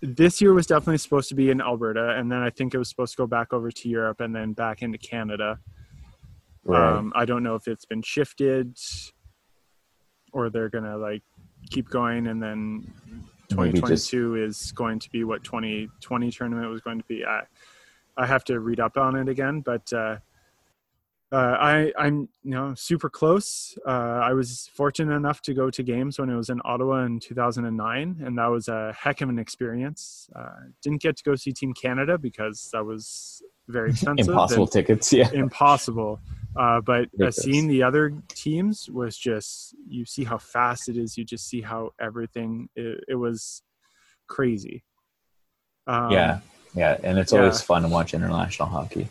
this year was definitely supposed to be in Alberta, and then I think it was supposed to go back over to Europe and then back into Canada. Right. Um, I don't know if it's been shifted or they're gonna like keep going, and then Maybe just 2022 is going to be what 2020 tournament was going to be. I I have to read up on it again, but uh, uh, I I'm you know super close. Uh, I was fortunate enough to go to games when it was in Ottawa in 2009, and that was a heck of an experience. Uh, didn't get to go see Team Canada because that was very expensive. impossible tickets. Yeah. impossible. Uh, but uh, seeing the other teams was just you see how fast it is. You just see how everything it, it was crazy. Um, yeah. Yeah. And it's yeah. always fun to watch international hockey.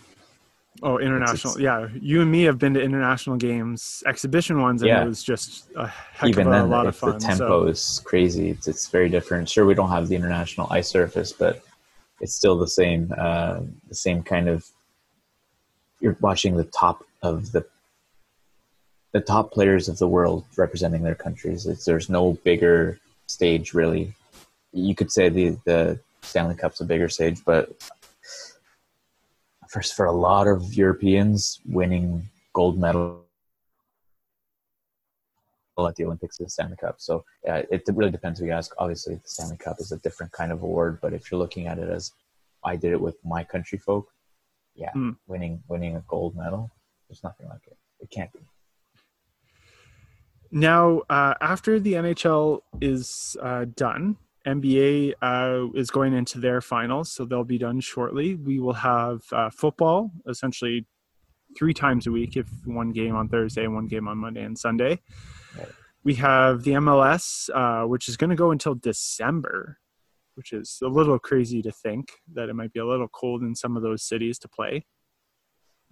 Oh, international. it's- yeah, you and me have been to international games, exhibition ones, and Yeah. it was just a heck Even of a then, lot of fun. the tempo is crazy, it's, it's very different. Sure, we don't have the international ice surface, but it's still the same. Uh, the same kind of. You're watching the top of the. The top players of the world representing their countries. It's, there's no bigger stage really. You could say the the Stanley Cup's a bigger stage, but first for a lot of Europeans, winning gold medal at the Olympics is the Stanley Cup. So yeah, it really depends who you ask. Obviously, the Stanley Cup is a different kind of award, but if you're looking at it as I did it with my country folk, yeah, Hmm. winning winning a gold medal, there's nothing like it. It can't be. Now, uh, after the NHL is uh, done, NBA uh, is going into their finals, so they'll be done shortly. We will have uh, football essentially three times a week, if one game on Thursday, one game on Monday and Sunday. Right. We have the MLS, uh, which is going to go until December, which is a little crazy to think that it might be a little cold in some of those cities to play.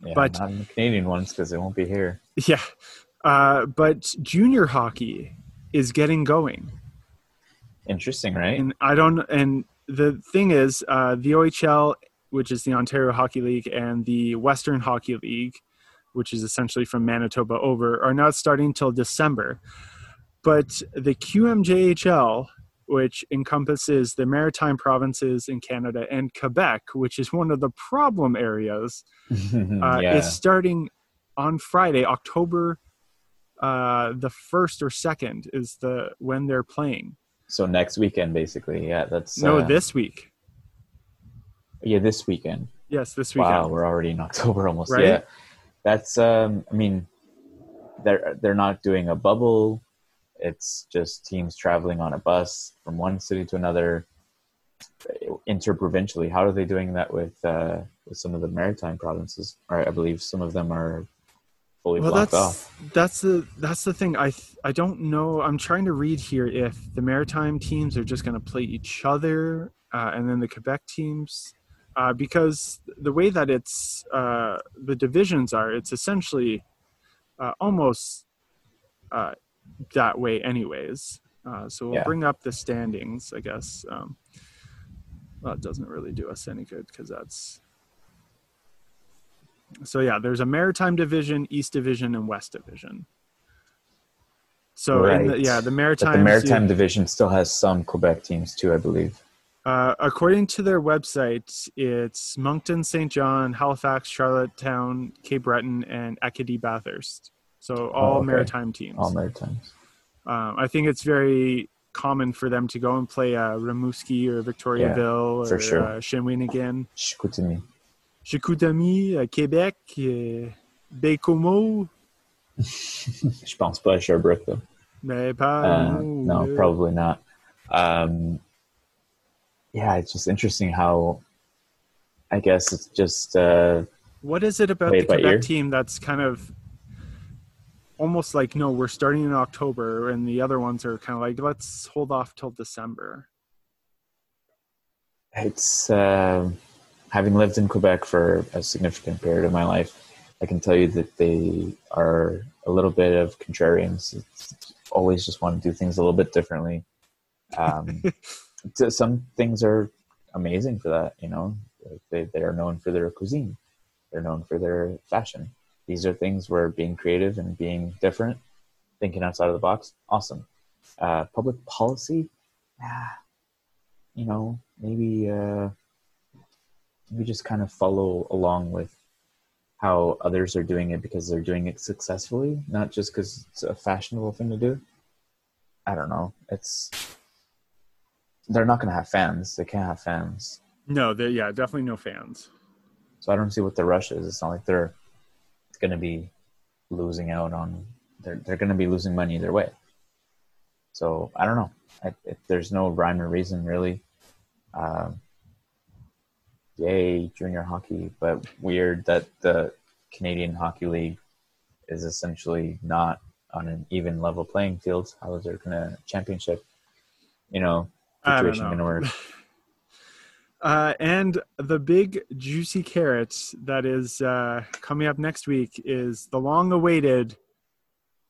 Yeah, But- not the Canadian ones because they won't be here. Yeah. Uh, but junior hockey is getting going. Interesting, right? and I don't. And the thing is, uh, the OHL, which is the Ontario Hockey League, and the Western Hockey League, which is essentially from Manitoba over, are not starting till December. But the QMJHL, which encompasses the Maritime provinces in Canada and Quebec, which is one of the problem areas, uh, yeah, is starting on Friday, October uh, the first or second is the when they're playing. so next weekend, basically. Yeah, that's No, uh, this week. Yeah, this weekend. Yes, this weekend. Wow, we're already in October almost. Right? Yeah, that's. Um, I mean, they're they're not doing a bubble. It's just teams traveling on a bus from one city to another, interprovincially. How are they doing that with uh, with some of the maritime provinces? Or I believe some of them are fully well, blocked that's off. that's the that's the thing. I th- I don't know. I'm trying to read here if the maritime teams are just going to play each other, uh, and then the Quebec teams, uh, because the way that it's uh, the divisions are, it's essentially uh, almost uh, that way, anyways. Uh, so we'll Yeah. bring up the standings, I guess. Um, well, it doesn't really do us any good because that's so yeah, there's a maritime division, east division, and west division. So in the, yeah, the maritime, the maritime division still has some Quebec teams too, I believe. uh, according to their website, it's Moncton, St. John, Halifax, Charlottetown, Cape Breton, and Acadie Bathurst. So all okay. maritime teams. All maritimes. um, I think it's very common for them to go and play uh, Rimouski or Victoriaville for or sure. uh, Shawinigan. Chicoutimi. Chicoutimi, uh, Québec, uh, Baie-Comeau, Je pense pas à Sherbrooke though. mais pas Uh, no, euh, probably not. Um, yeah, it's just interesting how. I guess it's just uh, What is it about the Quebec ear? team that's kind of almost like no, we're starting in October, and the other ones are kind of like let's hold off till December. it's uh, having lived in Quebec for a significant period of my life. I can tell you that they are a little bit of contrarians. It's always just want to do things a little bit differently. Um, some things are amazing for that. You know, they they are known for their cuisine. They're known for their fashion. These are things where being creative and being different thinking outside of the box. Awesome. Uh, public policy, ah, you know, maybe uh, maybe just kind of follow along with how others are doing it because they're doing it successfully, not just because it's a fashionable thing to do. I don't know. It's they're not going to have fans. They can't have fans. No, they yeah, definitely no fans. So I don't see what the rush is. It's not like they're going to be losing out on. They're they're going to be losing money either way. So I don't know. I, if there's no rhyme or reason really. Um, yay, junior hockey, but weird that the Canadian Hockey League is essentially not on an even level playing field. How is there going to championship? You know, situation going to work? Uh, and the big juicy carrot that is uh, coming up next week is the long awaited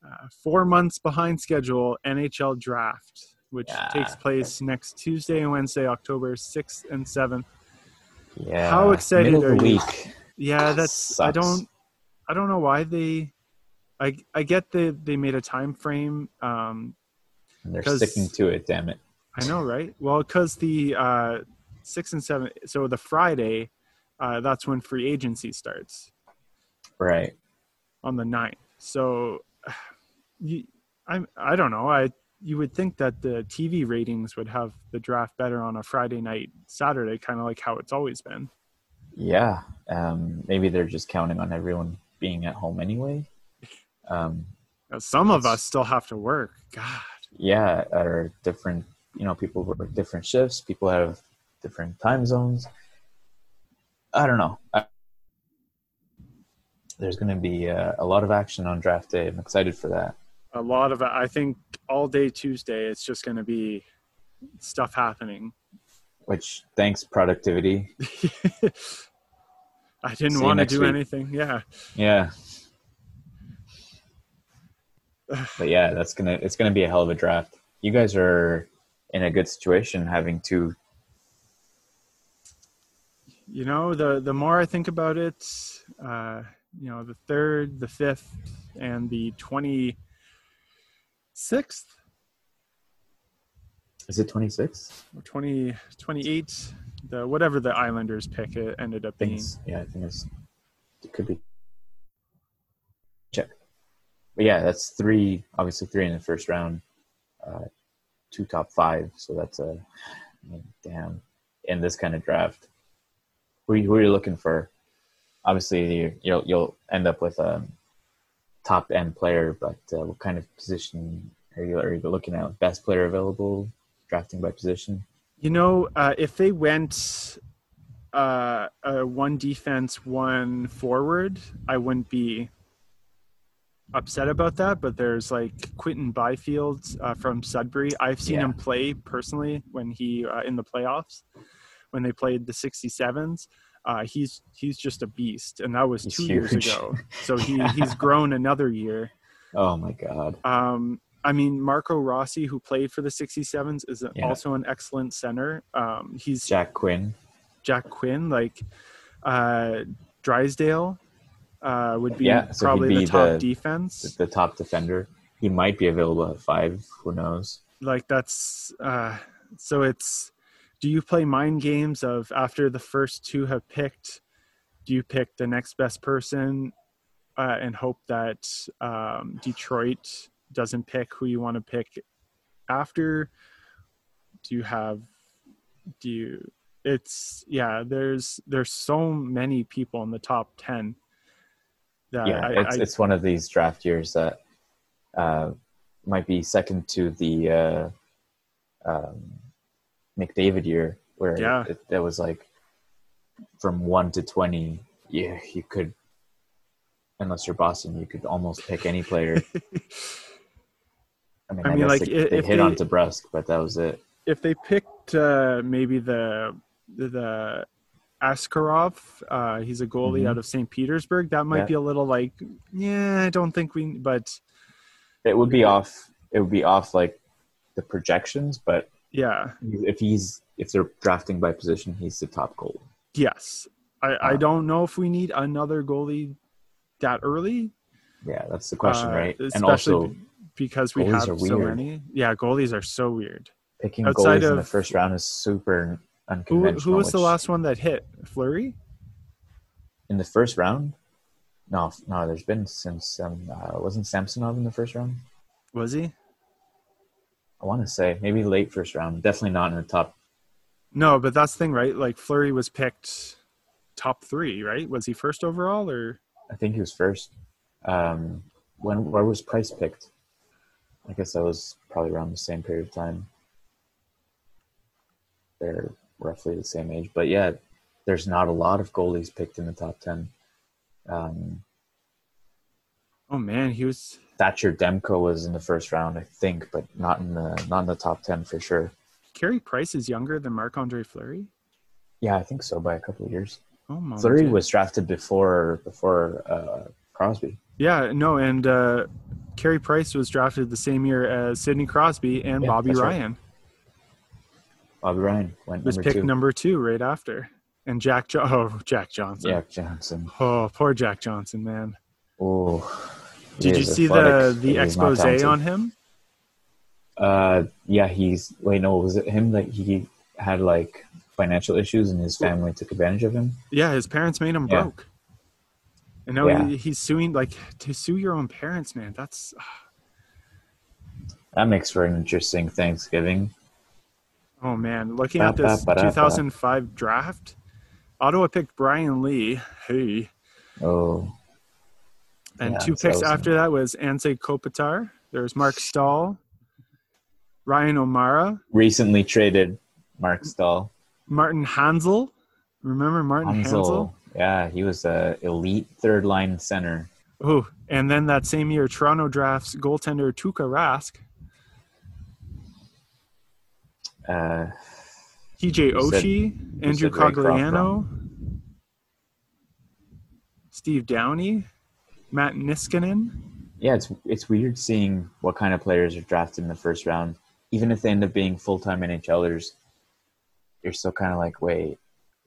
uh, four months behind schedule NHL draft, which yeah. takes place next Tuesday and Wednesday, October 6th and 7th. Yeah. How excited Middle are you? Week. Yeah, that's Sucks. I don't I don't know why they I I get that they made a time frame um and they're sticking to it, damn it. I know, right? Well, cuz the uh six and seven. So the Friday, uh, that's when free agency starts. Right. On the 9th. So, you, I I don't know. I you would think that the TV ratings would have the draft better on a Friday night, Saturday, kind of like how it's always been. Yeah. Um, maybe they're just counting on everyone being at home anyway. Um, Some of us still have to work. God. Yeah, or different. You know, people work different shifts. People have different time zones. I don't know. I, there's going to be uh, a lot of action on draft day. I'm excited for that. A lot of, I think, all day Tuesday, it's just going to be stuff happening. Which, thanks, productivity. I didn't want to do week. anything. Yeah. Yeah. but yeah, that's gonna it's gonna be a hell of a draft. You guys are in a good situation having two you know, the the more I think about it, uh, you know, the third, the fifth, and the twenty sixth. Is it twenty six? Or 20, 28, the whatever the Islanders pick it ended up being. yeah, I think it's it could be check. But yeah, that's three. Obviously, three in the first round, uh, two top five. So that's a I mean, damn in this kind of draft who, who are you looking for? Obviously, you'll you'll end up with a top end player, but uh, what kind of position are you are you looking at? Best player available, drafting by position. You know, uh, if they went uh, one defense, one forward, I wouldn't be upset about that. But there's like Quinton Byfield uh, from Sudbury. I've seen yeah. him play personally when he uh, in the playoffs when they played the 67s. Uh, he's he's just a beast, and that was he's two huge. years ago. So he he's grown another year. Oh my god. Um, I mean, Marco Rossi, who played for the 67s, is yeah. also an excellent center. Um, he's Jack Quinn. Jack Quinn, like uh, Drysdale, uh, would be yeah, so probably be the top the, defense. The top defender. He might be available at five. Who knows? Like that's uh, so it's do you play mind games of after the first two have picked do you pick the next best person uh, and hope that um, detroit doesn't pick who you want to pick after? Do you have do you it's yeah there's there's so many people in the top 10 that yeah I, it's, I, it's one of these draft years that uh, might be second to the uh, um, McDavid year where yeah. it, it, was like from one to twenty. Yeah, you could, unless you're Boston, you could almost pick any player. I mean, I, I mean, like they, they hit they, on DeBrusk, but that was it. If they picked uh, maybe the the Askarov, uh, he's a goalie mm-hmm. out of St. Petersburg. That might yeah. be a little like, yeah, I don't think we, but it would be off. It would be off like the projections, but yeah. If he's if they're drafting by position, he's the top goal. Yes. I, I um, don't know if we need another goalie that early. Yeah, that's the question, uh, right? And also because we have so many. Yeah, goalies are so weird. Picking Outside goalies in the first round is super unconventional. who who was the last one that hit? Fleury? in the first round? No, no. There's been since um, uh, wasn't Samsonov in the first round? Was he? I want to say maybe late first round. Definitely not in the top. No, but that's the thing, right? Like Fleury was picked top three, right? Was he first overall or I think he was first. Um, when where was Price picked? I guess that was probably around the same period of time. They're roughly the same age, but yeah, there's not a lot of goalies picked in the top ten. Um, oh man, he was Thatcher Demko was in the first round, I think, but not in the not in the top ten for sure. Carey Price is younger than Marc Andre Fleury? Yeah, I think so by a couple of years. Oh my Fleury God. was drafted before before uh, Crosby. Yeah, no, and uh Carey Price was drafted the same year as Sidney Crosby and Yeah, Bobby that's right. Ryan. Bobby Ryan went was number picked two. number two right after. And Jack jo- oh Jack Johnson. Jack Johnson. Oh, poor Jack Johnson, man. Oh, Did you see the the but he's not expose on him? Uh, yeah, he's wait. No, was it him that he had like financial issues and his family took advantage of him? Yeah, his parents made him Yeah. broke. And now Yeah. he, he's suing like to sue your own parents, man. That's That makes for an interesting Thanksgiving. oh man. Looking at this Ba, ba, ba, da, ba. 2005 draft, Ottawa picked Brian Lee. Hey, Oh, and Yeah, two picks that was- after that was Anze Kopitar. There's Mark Stahl, Ryan O'Marra, recently traded Marc Staal. Martin Hanzal. Remember Martin Hanzal? Hanzal. Yeah, he was a elite third line center. Oh, and then that same year, Toronto drafts goaltender Tuukka Rask, Uh, TJ Oshie, Andrew Cogliano, Steve Downey, Matt Niskanen. yeah, it's it's weird seeing what kind of players are drafted in the first round, even if they end up being full time NHLers. You're still kind of like, wait,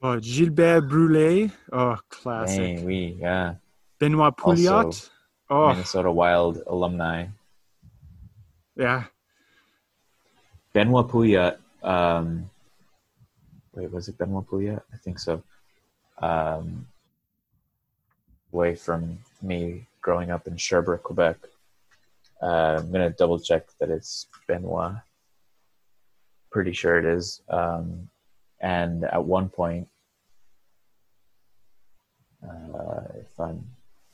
Oh, Gilbert Brûlé. Oh, classic. dang, we yeah, Benoit Pouliot. Also, oh, Minnesota Wild alumni. yeah. Benoit Pouliot. Um, wait, was it Benoit Pouliot? I think so. Um, away from me growing up in Sherbrooke, Quebec. Uh, I'm gonna double check that it's Benoit. Pretty sure it is. Um, and at one point, uh, if I'm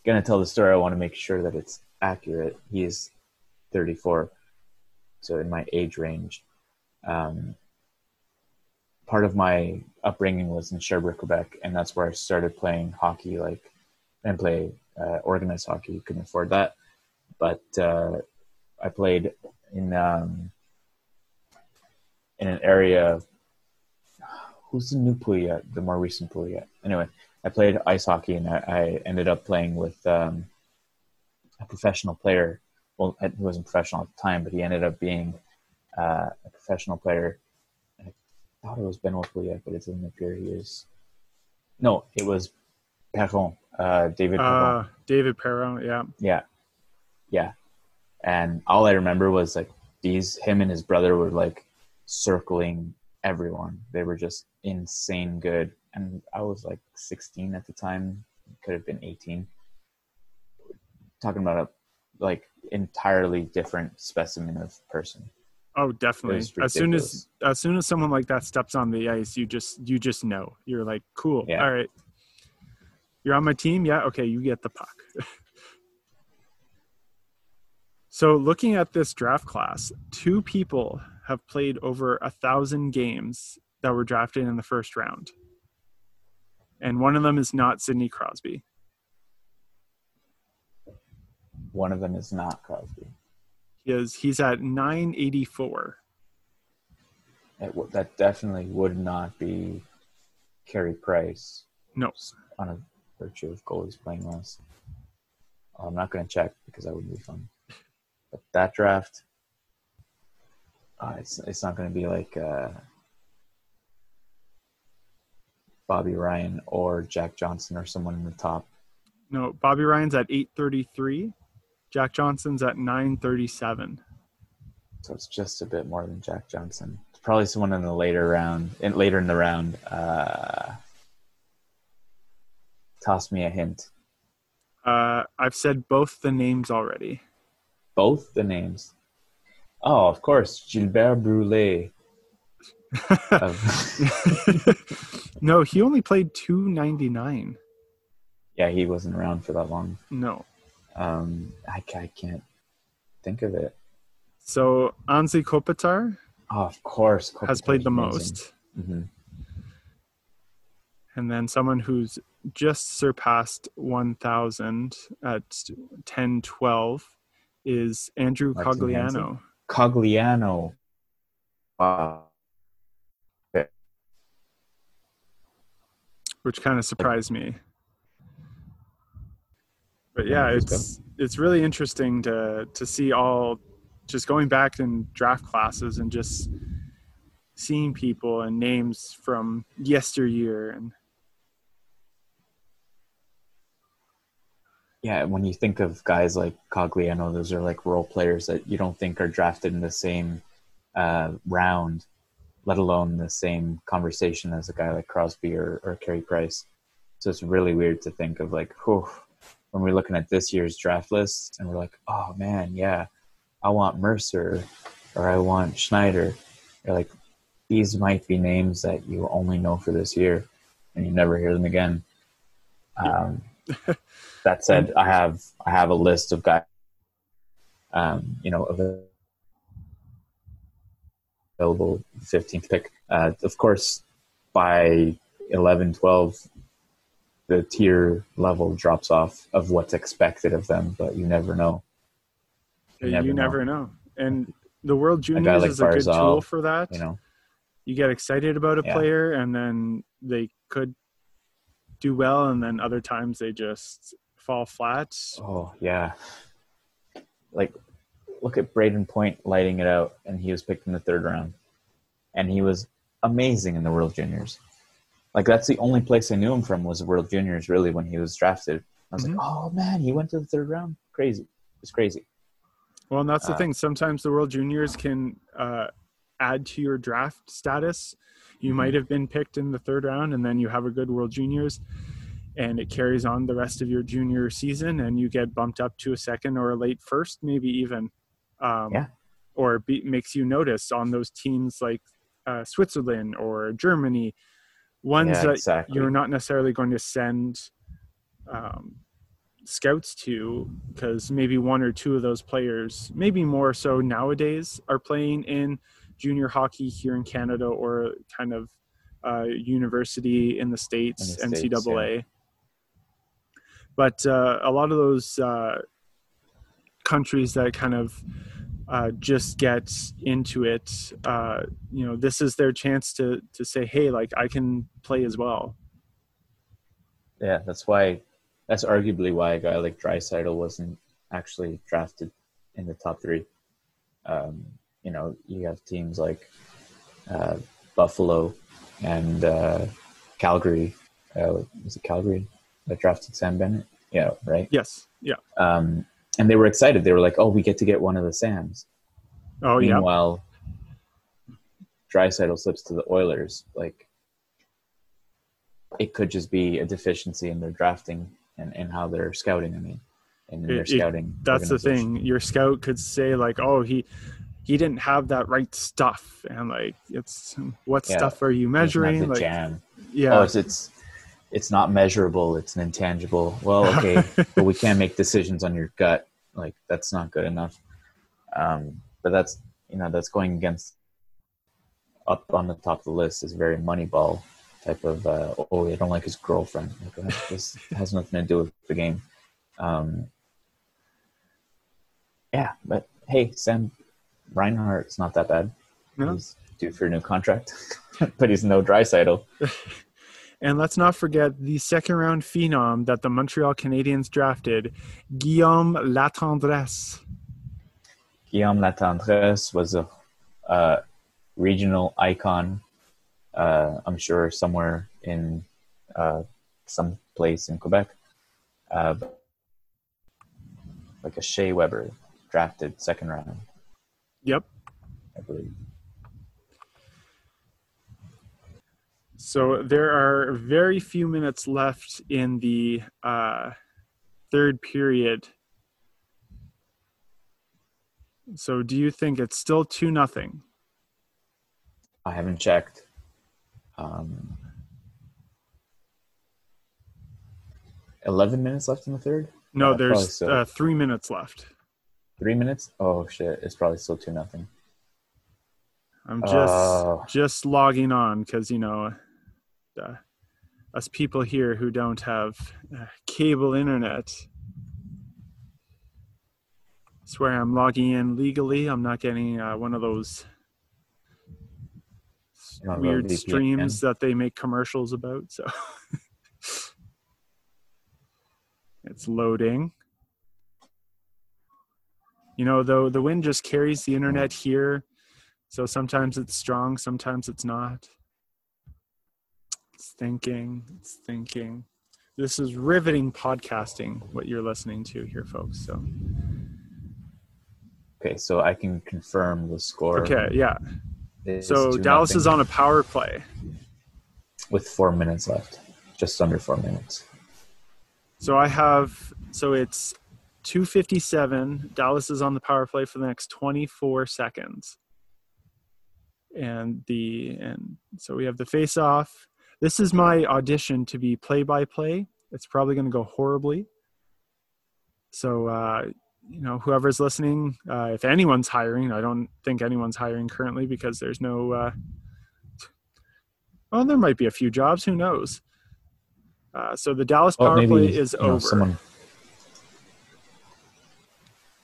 gonna tell the story, I want to make sure that it's accurate. He is 34, so in my age range. Um, part of my upbringing was in Sherbrooke, Quebec, and that's where I started playing hockey, like and play uh, organized hockey. Couldn't afford that, but uh, I played in um, in an area. Who's the new Pouliot? The more recent Pouliot. Anyway, I played ice hockey, and I, I ended up playing with um, a professional player. Well, he wasn't professional at the time, but he ended up being uh, a professional player. I thought it was Benoit Pouliot, but it doesn't appear he is. No, it was Perron, uh, David Perron. Uh, David Perron. Yeah. Yeah, yeah. And all I remember was like these. Him and his brother were like circling everyone. They were just insane good. And I was like 16 at the time. Could have been 18. Talking about a like entirely different specimen of person. Oh, definitely. As soon as as soon as someone like that steps on the ice, you just you just know. You're like, cool. Yeah. All right. You're on my team. Yeah. Okay. You get the puck. so looking at this draft class, two people have played over a thousand games that were drafted in the first round, and one of them is not Sidney Crosby. One of them is not Crosby. He is he's at 984. It, w- that definitely would not be Carey Price. No. on a virtue of goalies playing less. I'm not going to check because that wouldn't be fun. But that draft, uh, it's it's not going to be like uh, Bobby Ryan or Jack Johnson or someone in the top. No, Bobby Ryan's at 833. Jack Johnson's at 937. So it's just a bit more than Jack Johnson. Probably someone in the later round, in, later in the round. Uh, toss me a hint. Uh, I've said both the names already. Both the names. Oh, of course, Gilbert Brulé. no, he only played 299. Yeah, he wasn't around for that long. No. Um, I, I can't think of it. So Anze Kopitar oh, of course, has played the most. Mm-hmm. And then someone who's just surpassed 1,000 at 1012 is Andrew Martin Cogliano. Cogliano. Wow. which kind of surprised me. But yeah, it's it's really interesting to to see all just going back in draft classes and just seeing people and names from yesteryear and Yeah, when you think of guys like Cogliano, those are like role players that you don't think are drafted in the same uh, round, let alone the same conversation as a guy like Crosby or, or Carey Price. So it's really weird to think of like, whew, when we're looking at this year's draft list and we're like, oh man, yeah, I want Mercer or I want Schneider. You're like, these might be names that you only know for this year and you never hear them again. Um, that said, I have I have a list of guys, um, you know, available 15th pick. Uh, of course, by 11, 12, the tier level drops off of what's expected of them, but you never know. you, never never, know. know. And the World Juniors like is a good tool for that. You know, you get excited about a Yeah. player and then they could do well and then other times they just fall flat. oh yeah, like look at Brayden Point lighting it out, and he was picked in the third round, and he was amazing in the World Juniors. Like that's the only place I knew him from was the World Juniors. Really, when he was drafted, I was Mhm. like, oh man, he went to the third round. Crazy, it's crazy. Well, and that's the Uh, thing. Sometimes the World Juniors can uh, add to your draft status. You Mhm. might have been picked in the third round, and then you have a good World Juniors, and it carries on the rest of your junior season, and you get bumped up to a second or a late first, maybe even. Um, Yeah. Or be, makes you notice on those teams like uh, Switzerland or Germany, ones Yeah, that exactly. you're not necessarily going to send um, scouts to because maybe one or two of those players, maybe more so nowadays, are playing in junior hockey here in Canada or kind of uh, university in the states, In the States, NCAA. But uh, a lot of those uh, countries that kind of uh, just get into it, uh, you know, this is their chance to to say, hey, like I can play as well. Yeah, that's why. That's arguably why a guy like Draisaitl wasn't actually drafted in the top three. Um, you know, you have teams like uh, Buffalo and uh, Calgary. Uh, was it Calgary that drafted Sam Bennett? Yeah, right. Yes. Yeah. Um, and they were excited. They were like, "Oh, we get to get one of the Sams." Oh yeah. Meanwhile, Draisaitl slips to the Oilers. Like, it could just be a deficiency in their drafting and, and how they're scouting. I mean, and in their It- it- scouting. That's the thing. Your scout could say like, "Oh, he he didn't have that right stuff," and like, it's what Yeah. stuff are you measuring? Like, jam. yeah, Oh, it's, it's it's not measurable. It's an intangible. Well, okay, but we can't make decisions on your gut. Like that's not good enough. Um, but that's you know that's going against up on the top of the list is very Moneyball type of. Uh, oh, I don't like his girlfriend. Like, uh, this has nothing to do with the game. Um, yeah, but hey, Sam Reinhart's not that bad. He's due for a new contract, but he's no Draisaitl. And let's not forget the second round phenom that the Montreal Canadiens drafted, Guillaume Latendresse. Guillaume Latendresse was a uh, regional icon. Uh, I'm sure somewhere in uh, some place in Quebec. Uh, like a Shea Weber drafted second round, Yep. I believe. So there are very few minutes left in the uh, third period. So do you think it's still two nothing? I haven't checked. Um, Eleven minutes left in the third. No, Yeah, there's uh, three minutes left. Three minutes. Oh shit! It's probably still two nothing. I'm just Oh. just logging on because you know, uh, us people here who don't have uh, cable internet. I swear I'm logging in legally. I'm not getting uh, one of those Not weird streams that they make commercials about. So it's loading. You know, though the wind just carries the internet here, so sometimes it's strong, sometimes it's not. Thinking, it's thinking. This is riveting podcasting, what you're listening to here, folks. So, Okay, so I can confirm the score. okay, yeah. So 2-0 Dallas is on a power play. with four minutes left, just under four minutes. So I have so it's 257. Dallas is on the power play for the next 24 seconds. And the and so we have the face off. This is my audition to be play by play. It's probably going to go horribly. So uh you know whoever's listening uh, if anyone's hiring i don't think anyone's hiring currently because there's no uh, well there might be a few jobs who knows uh, so the dallas Oh, power maybe play is you know, over someone.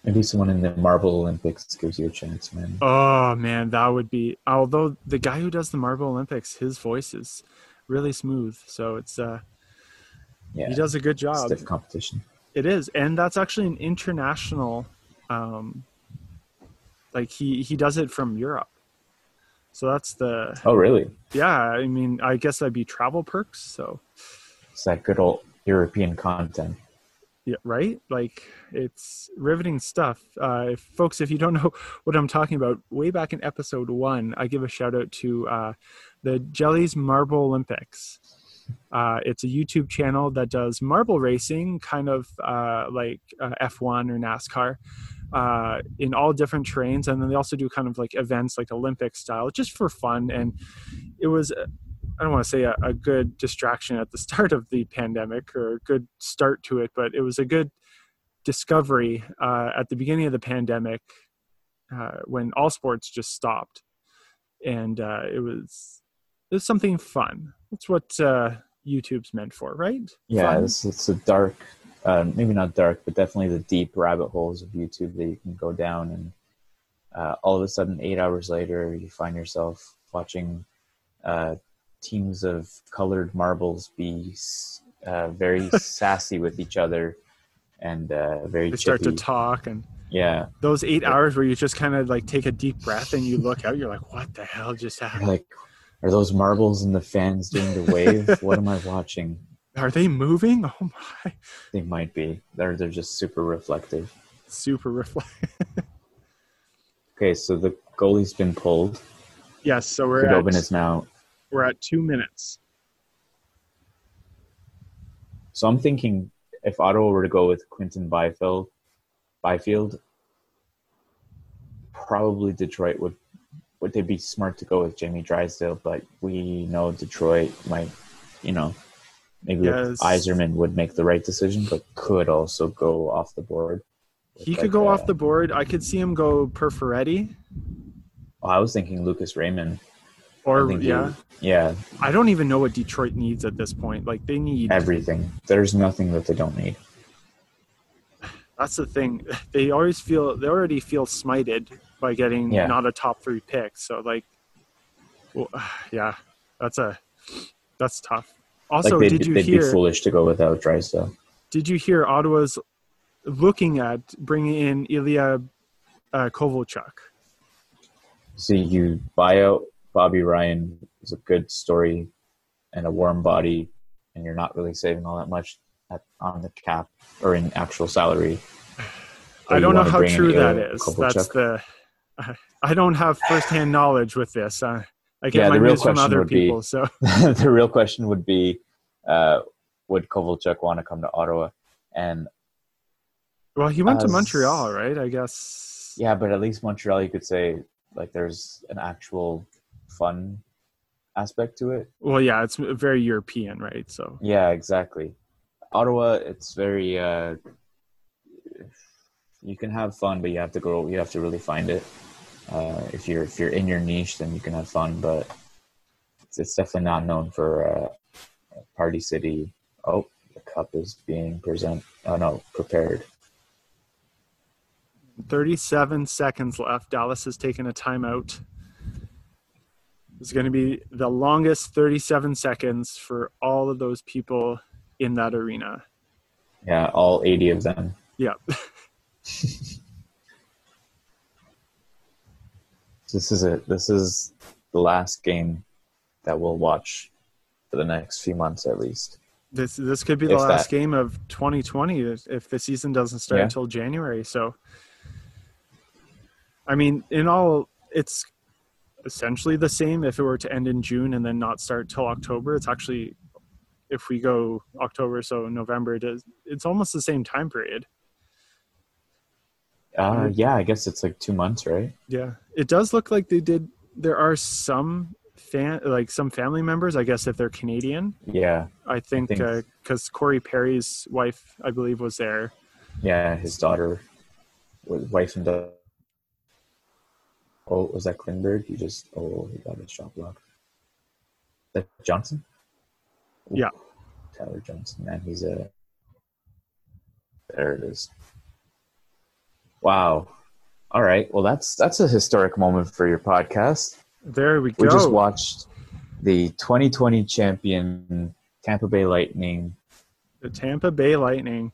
Maybe someone in the Marble Olympics gives you a chance, man. Oh man, that would be. Although the guy who does the Marble Olympics, his voice is really smooth, so it's uh, yeah, he does a good job. stiff competition. It is, and that's actually an international. Um, like he he does it from Europe, so that's the Oh, really? yeah. I mean, I guess that'd be travel perks. So It's that good old European content. Yeah, right. Like it's riveting stuff. Uh, if, folks, if you don't know what I'm talking about, way back in episode one, I give a shout out to uh, the Jelle's Marble Olympics. Uh, it's a YouTube channel that does marble racing, kind of uh, like uh, F1 or NASCAR, uh, in all different terrains. And then they also do kind of like events like Olympic style, just for fun. And it was, I don't want to say a, a good distraction at the start of the pandemic or a good start to it, but it was a good discovery uh, at the beginning of the pandemic uh, when all sports just stopped. And uh, it was it was something fun. That's what uh, YouTube's meant for, right? Yeah, it's, it's a dark, uh, maybe not dark, but definitely the deep rabbit holes of YouTube that you can go down, and uh, all of a sudden, eight hours later, you find yourself watching uh, teams of colored marbles be uh, very sassy with each other and uh, very They start to talk and yeah, those eight hours where you just kind of like take a deep breath and you look out, you're like, what the hell just happened? like, are those marbles and the fans doing the wave? what am I watching? Are they moving? Oh my. They might be. They're they're just super reflective. Super reflect. Okay, so the goalie's been pulled. yes, so we're Khudobin at, is now. We're at two minutes. So I'm thinking if Ottawa were to go with Quinton Byfield, Byfield, probably Detroit would would they be smart to go with Jamie Drysdale? But we know Detroit might, you know, maybe Yes. Yzerman would make the right decision, but could also go off the board. He could go uh, off the board. I could see him go Perfetti I was thinking Lucas Raymond. Or yeah. yeah, I don't even know what Detroit needs at this point. Like they need everything. There's nothing that they don't need. that's the thing. They always feel they already feel smited by getting Yeah. not a top three pick. So like, well, yeah, that's a that's tough. Also, like they'd, did you they'd be hear? foolish to go without Drysdale. Did you hear Ottawa's looking at bringing in Ilya uh, Kovalchuk? See, you buy out Bobby Ryan is a good story and a warm body, and you're not really saving all that much at, on the cap or in actual salary. I don't know how true that is. That's the. I don't have firsthand knowledge with this. Uh, I get Yeah, my news from other would be- people. So the real question would be, uh, would Kovalchuk want to come to Ottawa? And well, he went to Montreal, right? I guess. yeah, but at least Montreal, you could say like there's an actual fun aspect to it. Well, yeah, it's very European, right? So Yeah, exactly. Ottawa, it's very. Uh, you can have fun, but you have to go. You have to really find it. Uh, if you're if you're in your niche, then you can have fun, but it's, it's definitely not known for uh, party city. Oh, the cup is being present. Oh no, prepared. 37 seconds left. Dallas has taken a timeout. It's going to be the longest 37 seconds for all of those people in that arena. Yeah, all eighty of them. Yeah. This is it. This is the last game that we'll watch for the next few months, at least. This this could be the If last that. game of 2020 if, if the season doesn't start Yeah. until January. So, I mean, in all, it's essentially the same if it were to end in June and then not start till October. It's actually, if we go October, so November, it is, it's almost the same time period. Uh, yeah, I guess it's like two months, right? Yeah, it does look like they did. There are some fan, like some family members. I guess if they're Canadian, Yeah, I think because Corey Perry's wife, I believe, was there. yeah. His daughter, wife and daughter. Oh, was that Klingberg? He just oh he got his shot blocked. That Johnson? Ooh, Yeah. Tyler Johnson. Man, he's a. There it is. Wow. All right. Well, that's that's a historic moment for your podcast. There we go. We just watched the 2020 champion Tampa Bay Lightning. the Tampa Bay Lightning.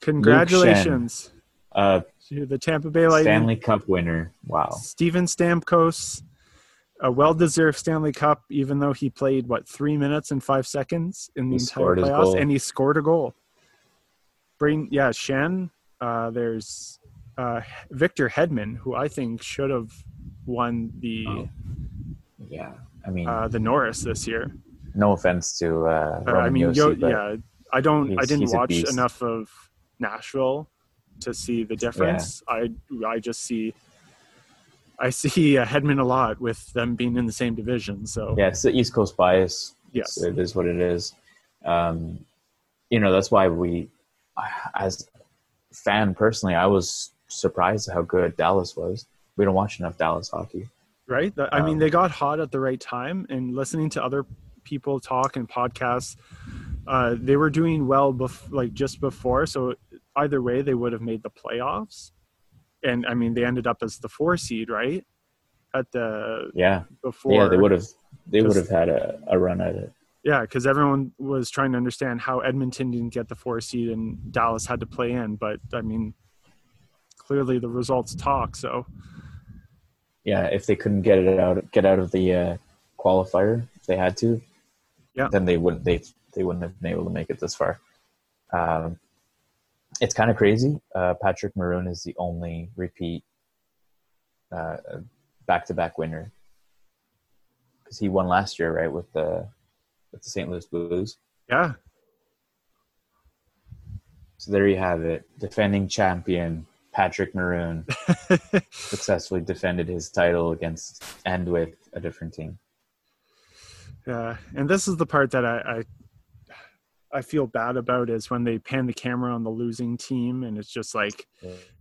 Congratulations Uh, to the Tampa Bay Lightning. Stanley Cup winner. Wow. Steven Stamkos, a well-deserved Stanley Cup, even though he played what three minutes and five seconds in the He entire playoffs, and he scored a goal. Brain, yeah, Shen. Uh, there's uh, Victor Hedman, who I think should have won the Oh. Yeah. I mean, uh, the Norris this year. no offense to uh, Uh, I mean, Josi, Yo, yeah, I don't. I didn't watch enough of Nashville to see the difference. I I just see. I see uh, Hedman a lot with them being in the same division. So yeah, it's the East Coast bias. yes, It is what it is. Um, you know, that's why we, as fan personally, I was surprised at how good Dallas was. We don't watch enough Dallas hockey. right. I mean, Um, they got hot at the right time, and listening to other people talk and podcasts, uh, they were doing well, bef- like just before. So either way, they would have made the playoffs. And I mean, they ended up as the four seed, right? At the Yeah, before. yeah, they would have. They would have had a, a run at it. Yeah, because everyone was trying to understand how Edmonton didn't get the four seed and Dallas had to play in. But I mean, clearly the results talk. So yeah, if they couldn't get it out, get out of the uh, qualifier, if they had to, Yeah. then they wouldn't. They they wouldn't have been able to make it this far. Um, it's kind of crazy. Uh, Patrick Maroon is the only repeat uh, back-to-back winner because he won last year, right, with the with the St. Louis Blues. yeah, So there you have it. Defending champion Patrick Maroon successfully defended his title against and with a different team. yeah. And this is the part that I, I I feel bad about is when they pan the camera on the losing team and it's just like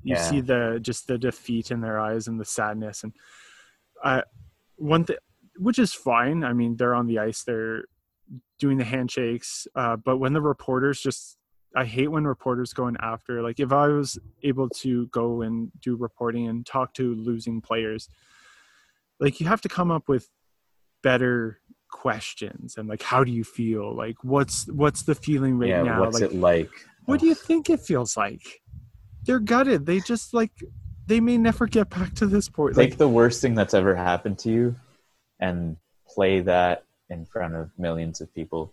you Yeah. see the just the defeat in their eyes and the sadness and I one thing which is fine i mean they're on the ice they're doing the handshakes uh, but when the reporters just i hate when reporters go in after like if i was able to go and do reporting and talk to losing players like you have to come up with better questions and like how do you feel like what's what's the feeling right yeah, now what's like it like? what do you think it feels like? They're gutted. They just like they may never get back to this point. Take Like the worst thing that's ever happened to you and play that in front of millions of people.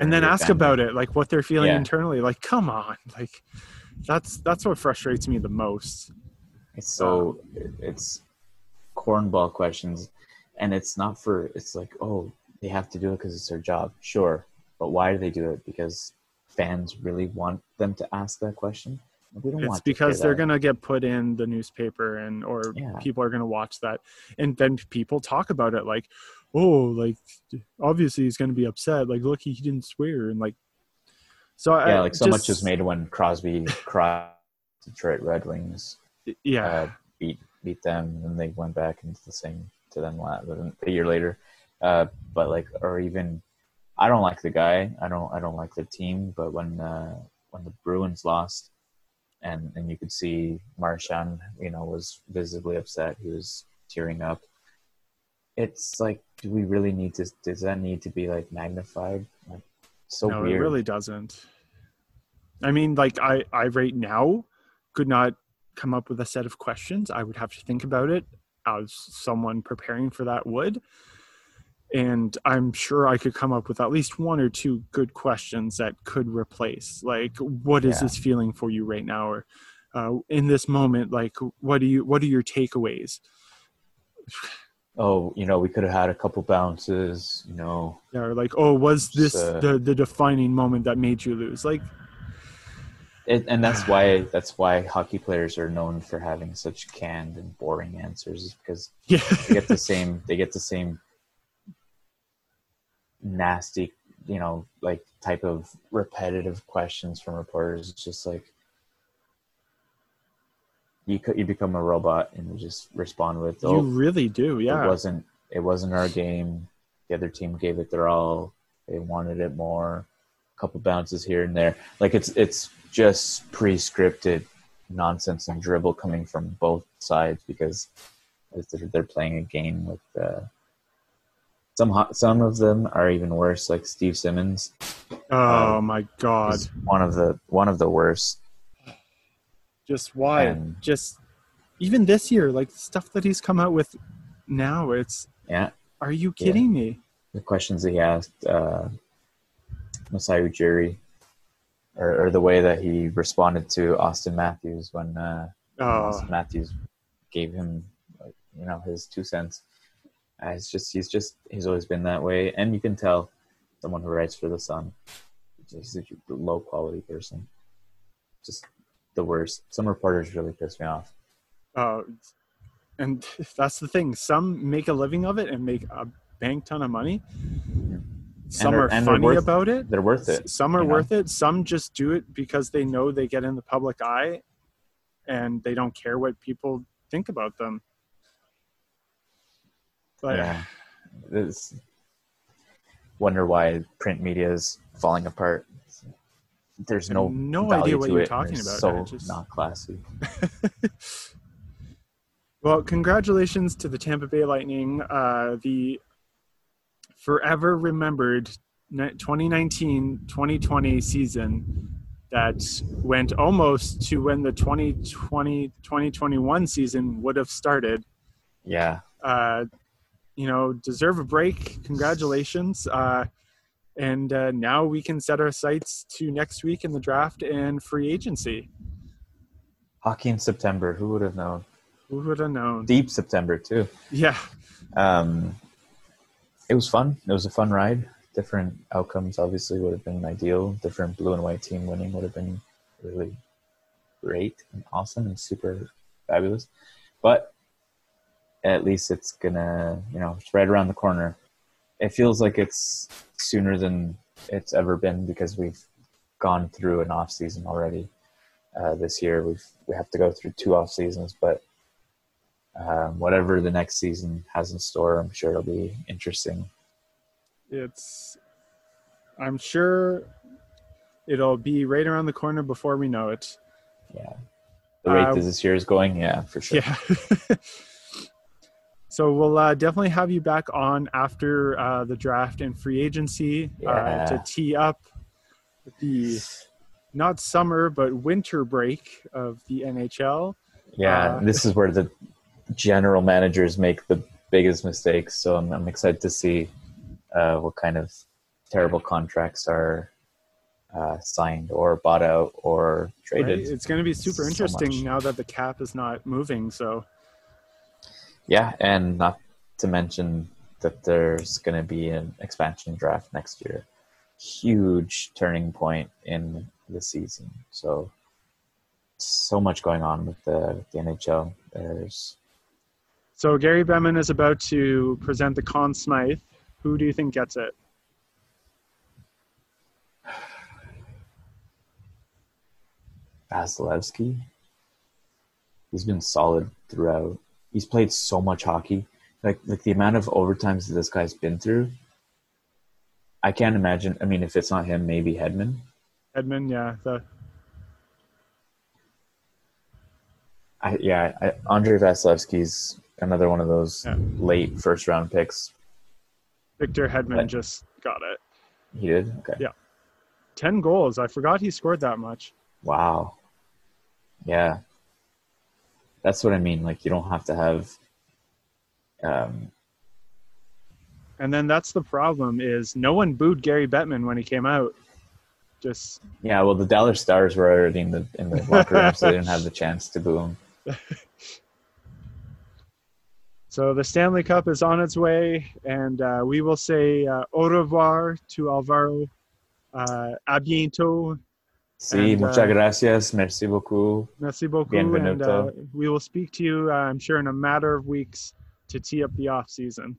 and then ask family. about it, like what they're feeling Yeah. internally. Like, come on. Like that's that's what frustrates me the most. It's so um, it's cornball questions, and it's not for. It's like oh they have to do it because it's their job. Sure, but why do they do it? Because fans really want them to ask that question. We don't it's want to because they're that. gonna get put in the newspaper and or Yeah. people are gonna watch that and then people talk about it like oh like obviously he's gonna be upset like look he didn't swear and like so I yeah, like so much just- was made when Crosby crossed Detroit Red Wings yeah uh, beat beat them, and they went back into the same to them a year later. Uh, but like, or even, I don't like the guy. I don't. I don't like the team. But when uh, when the Bruins lost, and and you could see Marchand, you know, was visibly upset. He was tearing up. It's like, do we really need to? Does that need to be like magnified? Like, so no weird. it really doesn't i mean like i i right now could not come up with a set of questions i would have to think about it as someone preparing for that would and i'm sure i could come up with at least one or two good questions that could replace like what is Yeah. this feeling for you right now or uh, in this moment like what do you what are your takeaways oh, you know, we could have had a couple bounces. You know, yeah, or like oh was this uh, the the defining moment that made you lose like It, and that's why that's why hockey players are known for having such canned and boring answers, is because yeah they get the same they get the same nasty, you know, like type of repetitive questions from reporters. It's just like you could you become a robot and you just respond with, you "Oh, really do yeah it wasn't it wasn't our game. The other team gave it their all. They wanted it more. A couple bounces here and there. Like it's it's just pre-scripted nonsense and dribble coming from both sides because they're, they're playing a game with. Uh, some some of them are even worse, like Steve Simmons. Oh Um, my god! one of the one of the worst. Just why? and- Just even this year, like stuff that he's come out with now. It's Yeah, are you Yeah. kidding me? the questions that he asked uh, Masai Ujiri, or, or the way that he responded to Auston Matthews when uh, Oh, Auston Matthews gave him, like, you know, his two cents. Uh, it's just he's just he's always been that way, and you can tell someone who writes for the Sun, he's a low quality person, just the worst. Some reporters really piss me off. oh, and that's the thing. Some make a living of it and make a bank ton of money. Some are and funny worth- about it. They're worth it. Some are you know? worth it. Some just do it because they know they get in the public eye, and they don't care what people think about them. But yeah, it's, wonder why print media is falling apart. There's no no idea what you're talking about. So just- not classy. Well, congratulations to the Tampa Bay Lightning, uh, the forever remembered 2019-2020 season that went almost to when the 2020-2021 season would have started. Yeah, Uh, you know, deserve a break. Congratulations. Uh, and uh, now we can set our sights to next week in the draft and free agency. hockey in September. Who would have known? Who would have known? Deep September too. Yeah. Um, it was fun. It was a fun ride. Different outcomes obviously would have been ideal. Different blue and white team winning would have been really great and awesome and super fabulous. But at least it's gonna, you know, it's right around the corner. It feels like it's sooner than it's ever been because we've gone through an off season already. Uh, this year we've we have to go through two off seasons, but um, whatever the next season has in store, I'm sure it'll be interesting. it's i'm sure it'll be right around the corner before we know it Yeah, the rate Uh, that this year is going, yeah, for sure. yeah so we'll uh, definitely have you back on after uh, the draft and free agency uh, Yeah. to tee up the not summer but winter break of the nhl Yeah, Uh, this is where the general managers make the biggest mistakes. So I'm, I'm excited to see uh, what kind of terrible contracts are uh, signed or bought out or traded. Right? It's going to be super so interesting much. now that the cap is not moving. So Yeah, and not to mention that there's going to be an expansion draft next year. Huge turning point in the season. So, so much going on with the, with the NHL. There's So Gary Bettman is about to present the Conn Smythe. Who do you think gets it? Vasilevskiy. He's been solid throughout. He's played so much hockey. Like like the amount of overtimes that this guy's been through. I can't imagine. I mean, if it's not him, maybe Hedman. Hedman, yeah. The, I, yeah, I, Andrei Vasilevskiy's another one of those Yeah. late first round picks. Victor Hedman Right. just got it. He did. Okay. Yeah. 10 goals. I forgot he scored that much. Wow. Yeah. That's what I mean. Like you don't have to have. Um, And then that's the problem is no one booed Gary Bettman when he came out. Just yeah. Well, the Dallas Stars were already in the in the locker room, so they didn't have the chance to boo him. so the Stanley Cup is on its way, and uh, we will say uh, au revoir to Alvaro. Uh, a bientôt. Sí, And, muchas uh, gracias. Merci beaucoup. Merci beaucoup. And Bienvenuto. uh, we will speak to you, uh, I'm sure, in a matter of weeks to tee up the off season.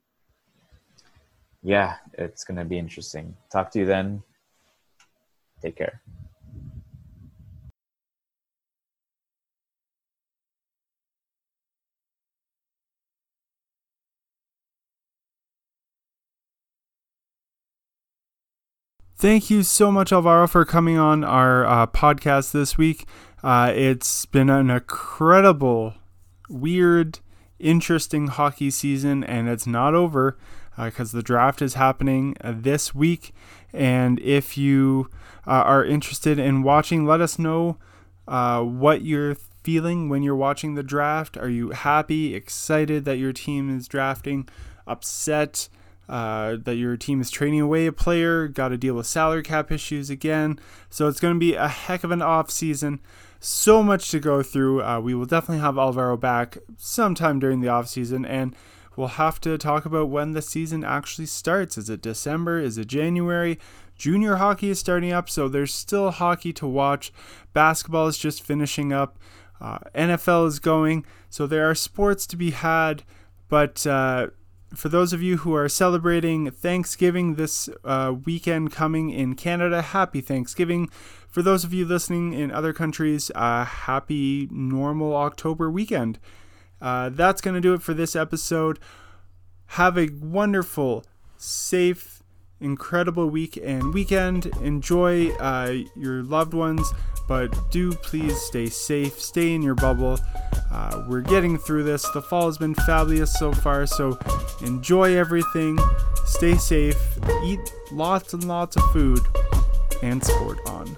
Yeah, it's gonna be interesting. Talk to you then. Take care. Thank you so much, Alvaro, for coming on our uh, podcast this week. Uh, it's been an incredible, weird, interesting hockey season, and it's not over because the draft is happening uh, this week. And if you uh, are interested in watching, let us know uh, what you're feeling when you're watching the draft. Are you happy, excited that your team is drafting, upset? Uh, that your team is trading away a player, got to deal with salary cap issues again. So it's going to be a heck of an off season. So much to go through. Uh, we will definitely have Alvaro back sometime during the off season, and we'll have to talk about when the season actually starts. Is it December? Is it January? Junior hockey is starting up, so there's still hockey to watch. Basketball is just finishing up. Uh, NFL is going, so there are sports to be had, but. For those of you who are celebrating Thanksgiving this uh, weekend coming in Canada, happy Thanksgiving. For those of you listening in other countries, uh, happy normal October weekend. Uh, that's going to do it for this episode. Have a wonderful, safe, incredible week and weekend. Enjoy uh, your loved ones, but do please stay safe, stay in your bubble. Uh, we're getting through this. The fall has been fabulous so far, so enjoy everything, stay safe, eat lots and lots of food, and sport on.